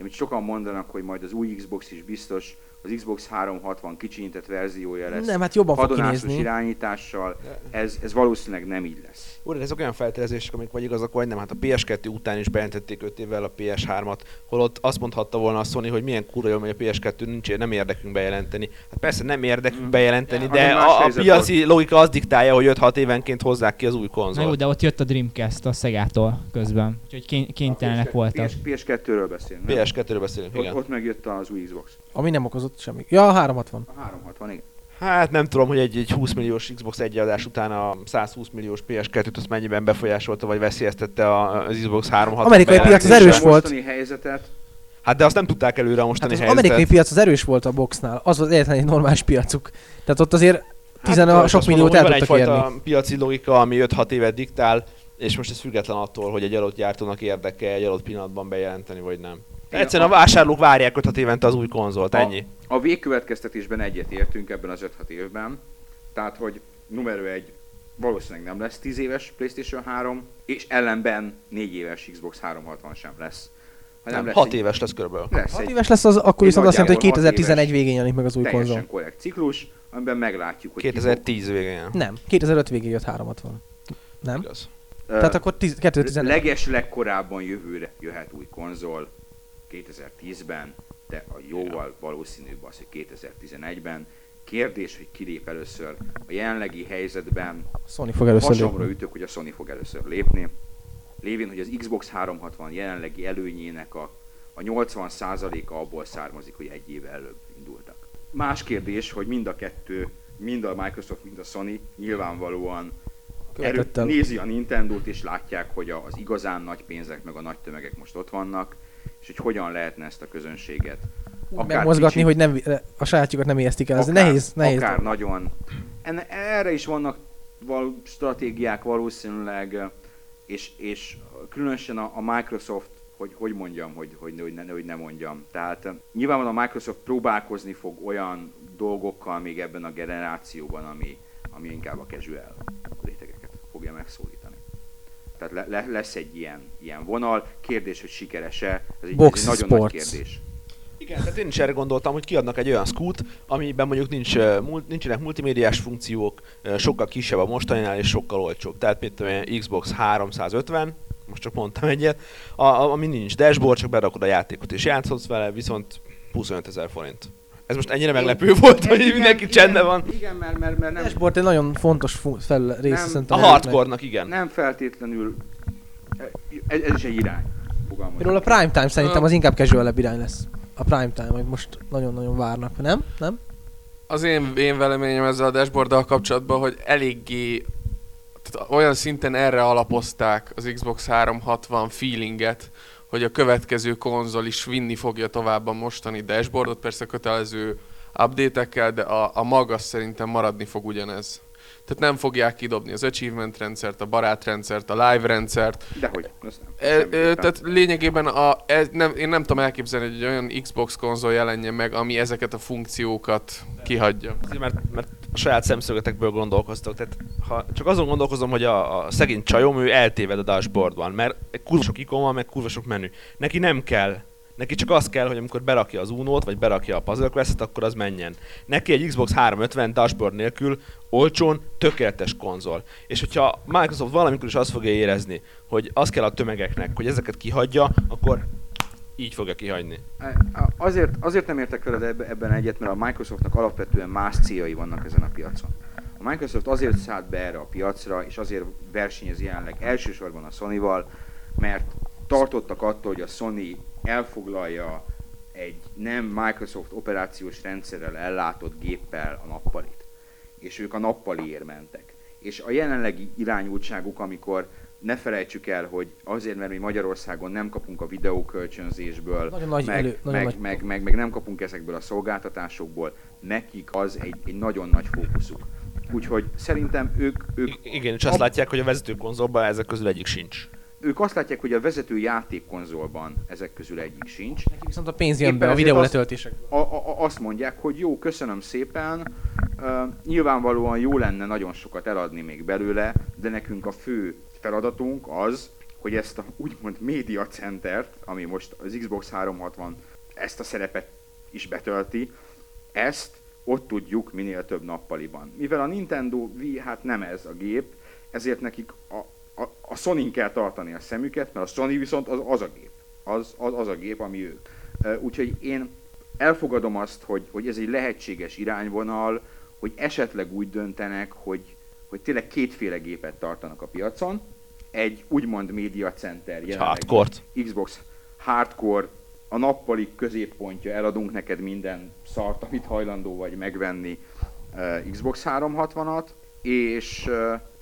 amit sokan mondanak, hogy majd az új Xbox is biztos, az Xbox 360 kicsinyített verziója lesz. Nem, hát jobban fog kinézni. irányítással, ez, ez valószínűleg nem így lesz. Úr, ezek olyan feltételezések, amik vagy igazak, vagy nem. Hát a PS2 után is bejelentették 5 évvel a PS3-at, holott azt mondhatta volna a Sony, hogy milyen kurva hogy a PS2 nincs, nem érdekünk bejelenteni. Hát persze nem érdekünk Mm. bejelenteni, Ja, de a, a piaci logika az diktálja, hogy 5-6 évenként hozzák ki az új Na jó, de ott jött a Dreamcast a Szegától közben. Úgyhogy kény- kénytelenek voltak. PS, PS2-ről beszélünk. nem? PS2-ről beszélünk, Ott, igen. ott megjött az új Xbox. Ami nem okozott semmi. Ja, a 360. A 360, igen. Hát nem tudom, hogy egy, egy 20 milliós Xbox egyadás után a 120 milliós PS2-t azt mennyiben befolyásolta, vagy veszélyeztette a- az Xbox 360 Amerikai piac az erős a volt. mostani helyzetet, Hát de azt nem tudták előre a Hát mostani az helyzetet. amerikai piac az erős volt a boxnál. Az volt egyetlen egy normális piacuk. Tehát ott azért tizen Hát, a sok milliót el tudtak Van egyfajta érni. piaci logika, ami 5-6 évet diktál, és most ez független attól, hogy egy adott gyártónak érdeke egy adott pillanatban bejelenteni, vagy nem. Egyszerűen a vásárlók várják 5-6 évente az új konzolt, A- ennyi. A végkövetkeztetésben egyet értünk ebben az 5-6 évben, tehát hogy numero egy valószínűleg nem lesz 10 éves PlayStation 3, és ellenben 4 éves Xbox 360 sem lesz. hanem Nem, lesz 6 egy- éves lesz körülbelül. Lesz 6 egy éves lesz, az, akkor viszont azt jelenti, hogy nagyjából hat 2011 éves. végén jelenik meg az új konzol. teljesen korrekt ciklus, amiben meglátjuk, hogy 2010 végén. Nem, 2005 végén jött 360. Nem? Igaz. Tehát akkor 10, 2011. leges legkorábban jövőre jöhet új konzol 2010-ben, de a jóval valószínűbb az, hogy 2011-ben. Kérdés, hogy kilép először. A jelenlegi helyzetben Sony fog először lépni. ütök, hogy a Sony fog először lépni. Lévén, hogy az Xbox 360 jelenlegi előnyének a, a 80%-a abból származik, hogy egy éve előbb indultak. Más kérdés, hogy mind a kettő, mind a Microsoft, mind a Sony nyilvánvalóan erő, Követettel. nézi a Nintendo-t és látják, hogy az igazán nagy pénzek meg a nagy tömegek most ott vannak, és hogy hogyan lehetne ezt a közönséget Megmozgatni, kicsit- hogy nem, a sajátjukat nem ijesztik el. Ez akár, nehéz, nehéz. Akár dolog. nagyon. Enne, erre is vannak val, stratégiák valószínűleg, és, és különösen a, a Microsoft, hogy, hogy mondjam, hogy, hogy, hogy, ne, hogy ne mondjam. Tehát eh, nyilvánvalóan a Microsoft próbálkozni fog olyan dolgokkal még ebben a generációban, ami, ami inkább a casual fogja megszólítani. Tehát le, le, lesz egy ilyen, ilyen vonal. Kérdés, hogy sikeres-e, ez egy, Box ez egy nagyon Sports. nagy kérdés. Igen, tehát én is erre gondoltam, hogy kiadnak egy olyan scoot, amiben mondjuk nincs, nincsenek multimédiás funkciók, sokkal kisebb a mostaninál és sokkal olcsóbb. Tehát mit tudom én, Xbox 350, most csak mondtam egyet, a, a, ami nincs dashboard, csak berakod a játékot és játszhatsz vele, viszont 25 ezer forint. Ez most ennyire meglepő volt, hogy Igen, mindenki igen, csendben van. Igen, mert, mert, mert A nem, dashboard egy nagyon fontos fu- fel része Nem, A szerintem. Nem, hardcore-nak igen. nem feltétlenül, ez, ez is egy irány. Például a prime time szerintem az inkább casual irány lesz. A prime time, hogy most nagyon-nagyon várnak, nem? Nem? Az én, én véleményem ezzel a dashboarddal kapcsolatban, hogy eléggé tehát olyan szinten erre alapozták az Xbox 360 feelinget, hogy a következő konzol is vinni fogja tovább a mostani dashboardot, persze kötelező update-ekkel, de a, a maga szerintem maradni fog ugyanez. Tehát nem fogják kidobni az achievement rendszert, a barátrendszert, a live rendszert, Dehogy, nem. E, e, tehát lényegében a, e, nem, én nem tudom elképzelni, hogy egy olyan Xbox konzol jelenjen meg, ami ezeket a funkciókat kihagyja. Azért, mert, mert a saját szemszögetekből gondolkoztok. Tehát ha csak azon gondolkozom, hogy a, a szegény csajom, ő eltéved a dashboardban, mert kurva sok ikon van, meg kurva sok menü. Neki nem kell. Neki csak az kell, hogy amikor berakja az Uno-t, vagy berakja a Puzzle Quest-et, akkor az menjen. Neki egy Xbox 350 dashboard nélkül olcsón tökéletes konzol. És hogyha Microsoft valamikor is azt fogja érezni, hogy az kell a tömegeknek, hogy ezeket kihagyja, akkor így fogja kihagyni. Azért, azért nem értek veled ebbe- ebben egyet, mert a Microsoftnak alapvetően más céljai vannak ezen a piacon. A Microsoft azért szállt be erre a piacra, és azért versenyez jelenleg elsősorban a Sony-val, mert tartottak attól, hogy a Sony elfoglalja egy nem Microsoft operációs rendszerrel ellátott géppel a nappalit. És ők a nappaliért mentek. És a jelenlegi irányultságuk, amikor ne felejtsük el, hogy azért, mert mi Magyarországon nem kapunk a videókölcsönzésből, Nagyon nagy meg, elő- nagyon meg, nagy- meg, meg, meg nem kapunk ezekből a szolgáltatásokból, nekik az egy, egy nagyon nagy fókuszuk. Úgyhogy szerintem ők, ők, I- igen, és azt ab- látják, hogy a vezető konzolban ezek közül egyik sincs. Ők azt látják, hogy a vezető játékkonzolban ezek közül egyik sincs. Neki viszont a pénz jön Éppen be a videó azt- letöltésekből. A, a- azt mondják, hogy jó, köszönöm szépen, uh, nyilvánvalóan jó lenne nagyon sokat eladni még belőle, de nekünk a fő feladatunk az, hogy ezt a úgymond média centert, ami most az Xbox 360 ezt a szerepet is betölti, ezt ott tudjuk minél több nappaliban. Mivel a Nintendo Wii hát nem ez a gép, ezért nekik a, a, a sony kell tartani a szemüket, mert a Sony viszont az, az a gép. Az, az, az a gép, ami ők. Úgyhogy én elfogadom azt, hogy, hogy ez egy lehetséges irányvonal, hogy esetleg úgy döntenek, hogy, hogy tényleg kétféle gépet tartanak a piacon. Egy úgymond média center jelenleg. Xbox hardcore, a nappali középpontja, eladunk neked minden szart, amit hajlandó vagy megvenni Xbox 360-at, és,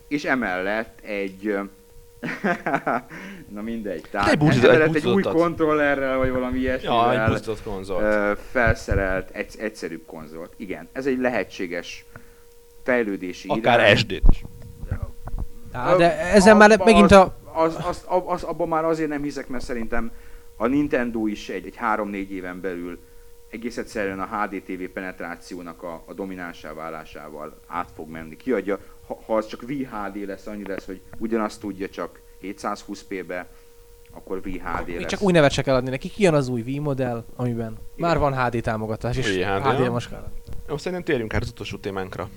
és emellett egy na mindegy, tehát Egy buzdított- egy emellett egy új kontrollerrel, vagy valami Ja, egy ilyesmivel konzolt. felszerelt, egy, egyszerűbb konzolt. Igen, ez egy lehetséges fejlődési Akár irány. SD-t is. Á, de ezen már Abba megint az, a... Az, az, az, az, abban már azért nem hiszek, mert szerintem a Nintendo is egy, egy 3-4 éven belül egész egyszerűen a HDTV penetrációnak a, a dominánsá válásával át fog menni. Kiadja, ha, ha az csak VHD lesz, annyi lesz, hogy ugyanazt tudja csak 720p-be, akkor VHD Még lesz. csak új nevet se kell adni neki. Kijön az új Wii modell, amiben már van HD támogatás, és VHD, HD ja. most szerintem térjünk át az utolsó témánkra.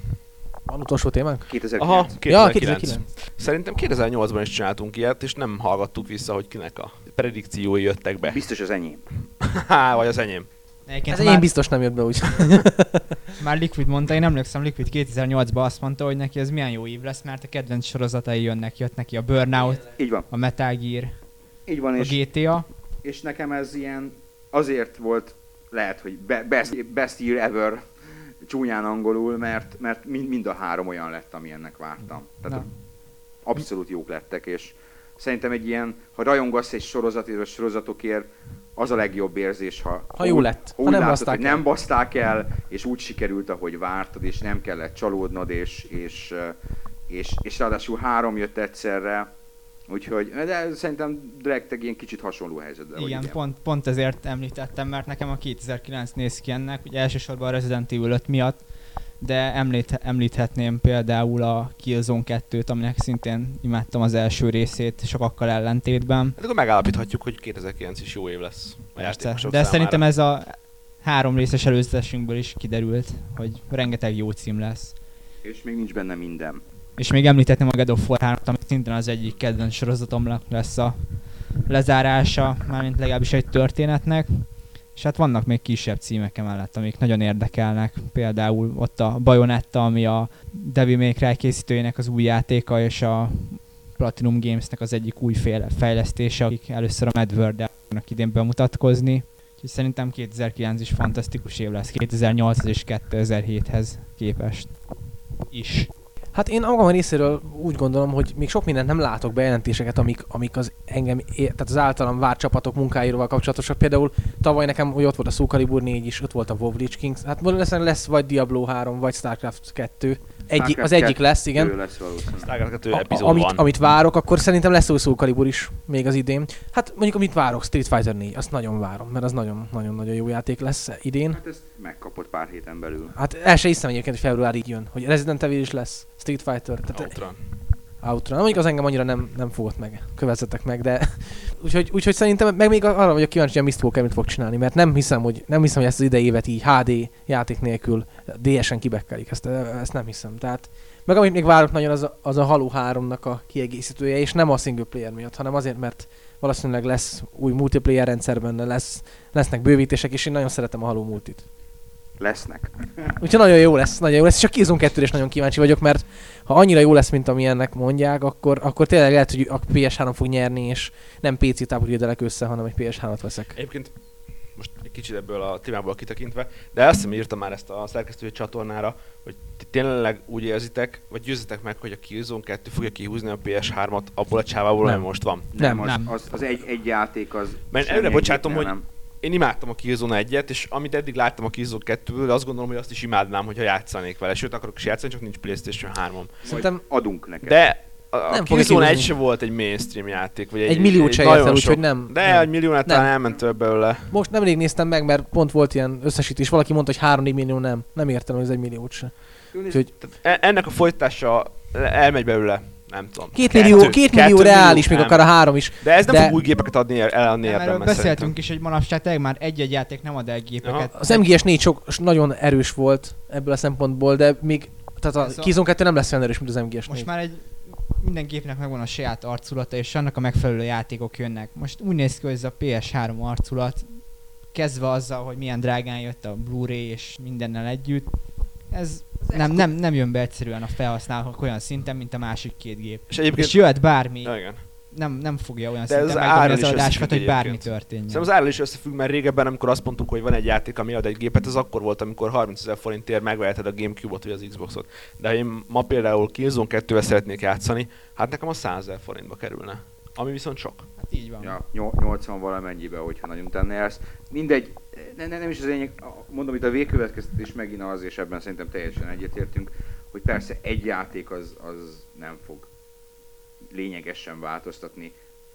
Van utolsó témánk? 2009. Aha, Ja, 2009. 2009. Szerintem 2008-ban is csináltunk ilyet, és nem hallgattuk vissza, hogy kinek a predikciói jöttek be. Biztos az enyém. Há, vagy az enyém. Egyébként Ez már, én biztos nem jött be úgy. már Liquid mondta, én emlékszem, Liquid 2008-ban azt mondta, hogy neki ez milyen jó év lesz, mert a kedvenc sorozatai jönnek, jött neki a Burnout, Így van. a Metal Gear, Így van, a és GTA. és nekem ez ilyen azért volt lehet, hogy be- best, best year ever csúnyán angolul, mert, mert mind, mind a három olyan lett, ami ennek vártam. Tehát Na. abszolút jók lettek, és szerintem egy ilyen, ha rajongasz egy sorozatért, sorozatokért, az a legjobb érzés, ha, Ha jó úgy- lett. Ha, Ha úgy nem látod, baszták hogy nem baszták el, és úgy sikerült, ahogy vártad, és nem kellett csalódnod, és, és, eh, és, és ráadásul három jött egyszerre, úgyhogy, de szerintem egy ilyen kicsit hasonló helyzetben vagy, Igen, pont, pont ezért említettem, mert nekem a 2009 néz ki ennek, ugye elsősorban a Resident Evil 5 miatt, de említ, említhetném például a Killzone 2-t, aminek szintén imádtam az első részét sokakkal ellentétben. Hát akkor megállapíthatjuk, hogy 2009 is jó év lesz a Persze. De számára. szerintem ez a három részes előzetesünkből is kiderült, hogy rengeteg jó cím lesz. És még nincs benne minden. És még említettem a God of War 3 ami szintén az egyik kedvenc sorozatomnak lesz a lezárása, mármint legalábbis egy történetnek. És hát vannak még kisebb címek emellett, amik nagyon érdekelnek. Például ott a Bayonetta, ami a Devil May Cry készítőjének az új játéka, és a Platinum Gamesnek az egyik új fejlesztése, akik először a Medworld-el fognak idén bemutatkozni. Úgyhogy szerintem 2009 is fantasztikus év lesz, 2008 és 2007-hez képest is. Hát én magam részéről úgy gondolom, hogy még sok mindent nem látok bejelentéseket, amik, amik az engem, tehát az általam várt csapatok munkáiról kapcsolatosak. Például tavaly nekem hogy ott volt a Soul Calibur 4 is, ott volt a WoW Lich Kings. Hát valószínűleg lesz vagy Diablo 3, vagy Starcraft 2. Starcraft az egyik 2 lesz, igen. Lesz valószínűleg. Starcraft 2 A- amit, amit várok, akkor szerintem lesz új Soul Calibur is még az idén. Hát mondjuk amit várok, Street Fighter 4, azt nagyon várom, mert az nagyon-nagyon jó játék lesz idén. Hát ezt megkapott pár héten belül. Hát el se hiszem egyébként, hogy februárig jön, hogy Resident Evil is lesz, Street Fighter, tehát Outrun. Outrun. Mondjuk az engem annyira nem, nem fogott meg, kövezzetek meg, de úgyhogy, úgyhogy szerintem meg még arra vagyok kíváncsi, hogy a Mistwalker mit fog csinálni, mert nem hiszem, hogy, nem hiszem, hogy ezt az idei évet így HD játék nélkül DS-en kibekkelik, ezt, ezt nem hiszem. Tehát meg amit még várok nagyon, az a, az a Halo 3-nak a kiegészítője, és nem a single player miatt, hanem azért, mert valószínűleg lesz új multiplayer rendszer benne, lesz, lesznek bővítések, és én nagyon szeretem a Halo multit. Lesznek. Úgyhogy nagyon jó lesz, nagyon jó lesz, és a Killzone 2 is nagyon kíváncsi vagyok, mert ha annyira jó lesz, mint amilyennek mondják, akkor, akkor tényleg lehet, hogy a PS3 fog nyerni, és nem PC táborvédelek össze, hanem egy PS3-at veszek. Egyébként most egy kicsit ebből a témából kitekintve, de azt hiszem írtam már ezt a szerkesztői csatornára, hogy ti tényleg úgy érzitek, vagy győzzetek meg, hogy a Killzone 2 fogja kihúzni a PS3-at abból a csávából, Nem. ami most van. Nem, nem. Az, az egy, egy játék az... Mert előre bocsátom, hogy- nem. Én imádtam a Killzone 1-et, és amit eddig láttam a Killzone 2-ből, azt gondolom, hogy azt is imádnám, hogyha játszanék vele. Sőt, akarok is játszani, csak nincs PlayStation 3-om. Szerintem adunk neked. De a, a Nem Killzone 1 kihúzni. se volt egy mainstream játék, vagy egy, egy milliót se ért el, sok- úgyhogy nem. De nem. egy milliónál talán elment több belőle. Most nemrég néztem meg, mert pont volt ilyen összesítés, valaki mondta, hogy 3-4 millió nem. Nem értem, hogy ez egy milliót se. Úgyhogy e- ennek a folytatása elmegy belőle nem tudom. Két millió, Kettő- két kettő millió reális, még nem. akár a három is. De ez nem de- fog új gépeket adni, eladni Nem, erről beszéltünk szerintem. is, hogy manapság tényleg már egy-egy játék nem ad el gépeket. Az MGS 4 sok, nagyon erős volt ebből a szempontból, de még tehát a Killzone 2 nem lesz olyan erős, mint az MGS 4. Most már egy minden gépnek megvan a saját arculata, és annak a megfelelő játékok jönnek. Most úgy néz ki, hogy ez a PS3 arculat, kezdve azzal, hogy milyen drágán jött a Blu-ray és mindennel együtt, ez nem, nem, nem jön be egyszerűen a felhasználók olyan szinten, mint a másik két gép. És egyébként... És jöhet bármi, Ja, igen. nem, nem fogja olyan De ez szinten az megdobni az is adásokat, hogy bármi egyébként. történjen. Szerintem az árral is összefügg, mert régebben, amikor azt mondtuk, hogy van egy játék, ami ad egy gépet, az akkor volt, amikor 30 ezer forintért megveheted a Gamecube-ot vagy az Xboxot. De ha én ma például Killzone 2-vel szeretnék játszani, hát nekem a 100 ezer forintba kerülne. Ami viszont sok. Hát így van. Ja, nyol- 80 valamennyibe, hogyha nagyon utána jársz. Mindegy, ne, ne, nem is az lényeg, mondom, itt a végkövetkeztetés megint az, és ebben szerintem teljesen egyetértünk, hogy persze egy játék az, az nem fog lényegesen változtatni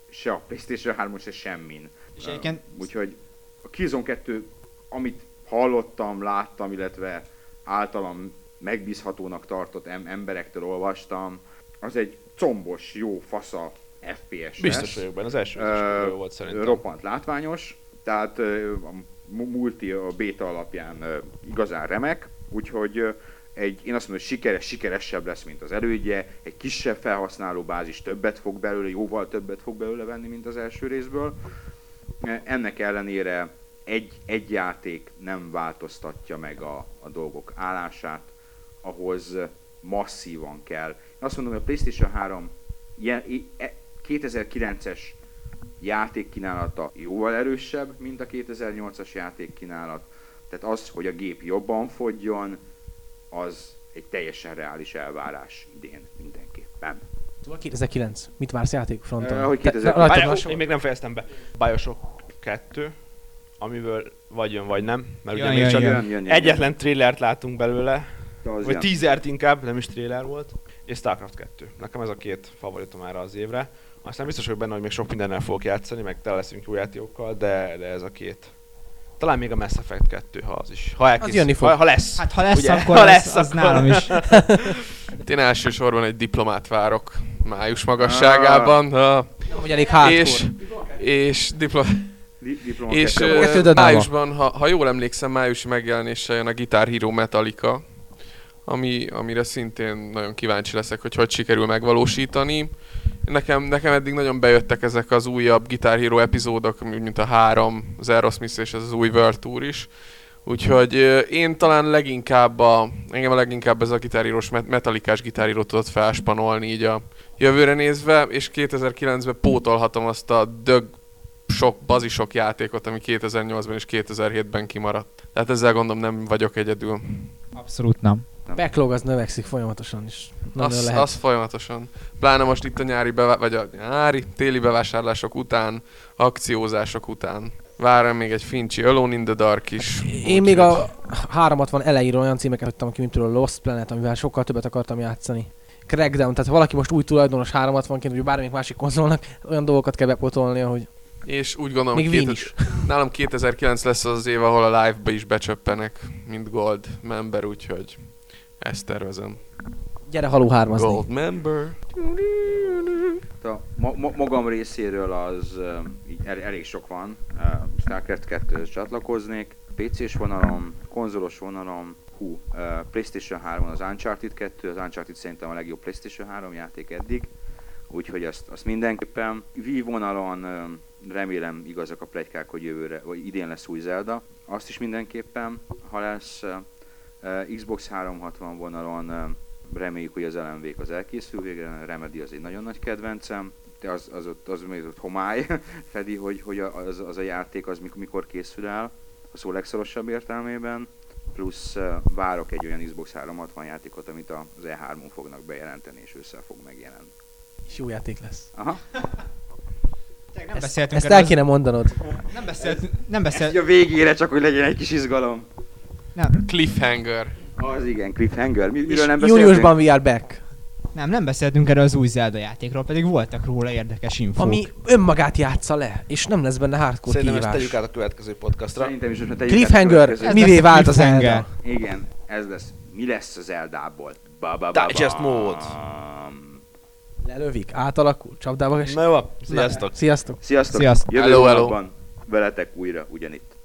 se a Playstation 3 se semmin. És Uh, egyébként- Úgyhogy a Killzone 2, amit hallottam, láttam, illetve általam megbízhatónak tartott em- emberektől olvastam, az egy combos, jó fasza FPS Biztos vagyok benne, az első Ö, jó volt szerintem. roppant látványos, tehát mu- multi a beta alapján igazán remek, úgyhogy egy, én azt mondom, hogy sikeres, sikeresebb lesz, mint az elődje, egy kisebb felhasználó bázis többet fog belőle, jóval többet fog belőle venni, mint az első részből. E, Ennek ellenére egy, egy játék nem változtatja meg a, a dolgok állását, ahhoz masszívan kell. Én azt mondom, hogy a PlayStation 3 ilyen, i- e- 2009-es játékkínálata jóval erősebb, mint a 2008-as játékkínálat. Tehát az, hogy a gép jobban fogjon, az egy teljesen reális elvárás idén mindenképpen. Szóval 2009. Mit vársz játékfronton? Ö, hogy Te- 2009. rajtad Várjál, van ó, sor? én még nem fejeztem be. Bioshock 2, amiből vagy jön, vagy nem. Mert ugye Jön, még jön, csak jön. Jön, jön, jön, egyetlen trailert látunk belőle, vagy jön. teasert inkább, nem is trailer volt, és Starcraft 2. Nekem ez a két favoritom erre az évre. Aztán biztos vagyok benne, hogy még sok mindennel fogok játszani, meg tele leszünk jó játékokkal, de, de ez a két. Talán még a Mass Effect 2, ha az is. Ha elkész, jönni fog. Ha, ha lesz. Hát ha lesz, Ugye? akkor Ha lesz, lesz, az akkor- nálam is. Hát én elsősorban egy diplomát várok május magasságában. Ah. Nem, hogy elég hardcore. és, és diplo- Di- diploma és májusban, ha, ha jól emlékszem, májusi megjelenéssel jön a Guitar Hero Metallica, ami, amire szintén nagyon kíváncsi leszek, hogy hogy sikerül megvalósítani. Nekem, nekem eddig nagyon bejöttek ezek az újabb Guitar Hero epizódok, mint a három, az Aerosmith és az új World Tour is. Úgyhogy én talán leginkább a, engem a leginkább ez a gitárírós, metalikás gitáríró tudott felspanolni így a jövőre nézve, és 2009-ben pótolhatom azt a dög sok, bazi sok játékot, ami 2008-ban és 2007-ben kimaradt. Tehát ezzel gondolom nem vagyok egyedül. Abszolút nem. Backlog az növekszik folyamatosan is. Az, lehet. az folyamatosan. Pláne most itt a nyári, bevá- vagy a nyári, téli bevásárlások után, akciózások után. Várom még egy Finchy Alone in the Dark is. Én még a 360 elejéről olyan címeket hagytam ki, mint például Lost Planet, amivel sokkal többet akartam játszani. Crackdown, tehát ha valaki most új tulajdonos 360-ként, vagy bármelyik másik konzolnak, olyan dolgokat kell bepotolnia, hogy És úgy gondolom, még hogy két- is. nálam 2009 lesz az az év, ahol a live-ba is becsöppenek, mint Gold member, úgyhogy ezt tervezem. Gyere Halo 3 Gold member. A ma, ma, magam részéről az így el, elég sok van. Uh, Starcraft 2-höz csatlakoznék. PC-s vonalom, konzolos vonalom, hú, uh, PlayStation 3 az Uncharted 2, az Uncharted szerintem a legjobb PlayStation 3 játék eddig. Úgyhogy azt, azt mindenképpen. Wii vonalon remélem igazak a plegykák, hogy jövőre, vagy idén lesz új Zelda. Azt is mindenképpen, ha lesz Xbox 360 vonalon uh, reméljük, hogy az LMV-k az elkészül végre, a Remedy az egy nagyon nagy kedvencem, de az, az, ott, az még ott homály fedi, hogy, hogy az, az a játék az mikor, mikor készül el, a szó legszorosabb értelmében, plusz uh, várok egy olyan Xbox 360 játékot, amit a- az E3-on fognak bejelenteni, és össze fog megjelenni. És jó játék lesz. Aha. Nem Ezt, beszéltünk ezt el az- kéne mondanod. Nem beszéltünk, nem beszélt, a végére csak, hogy legyen egy kis izgalom. Nem, Cliffhanger. Az igen, cliffhanger. Mi, miről nem beszéltünk? júniusban we are back. nem, nem beszéltünk erről az új Zelda játékról, pedig voltak róla érdekes infók. Ami önmagát játsza le, és nem lesz benne hardcore Szerintem ezt kihívás. tegyük át a következő podcastra. Szerintem is át a Cliffhanger, Ez mivé vált az. Zelda? Igen, ez lesz. Mi lesz az Eldából? Ba, ba, ba, Digest mód. Lelövik, átalakul, csapdába esik. Na jó, sziasztok! Sziasztok! Sziasztok! Sziasztok. Jövő Hello, hello. veletek újra ugyanitt.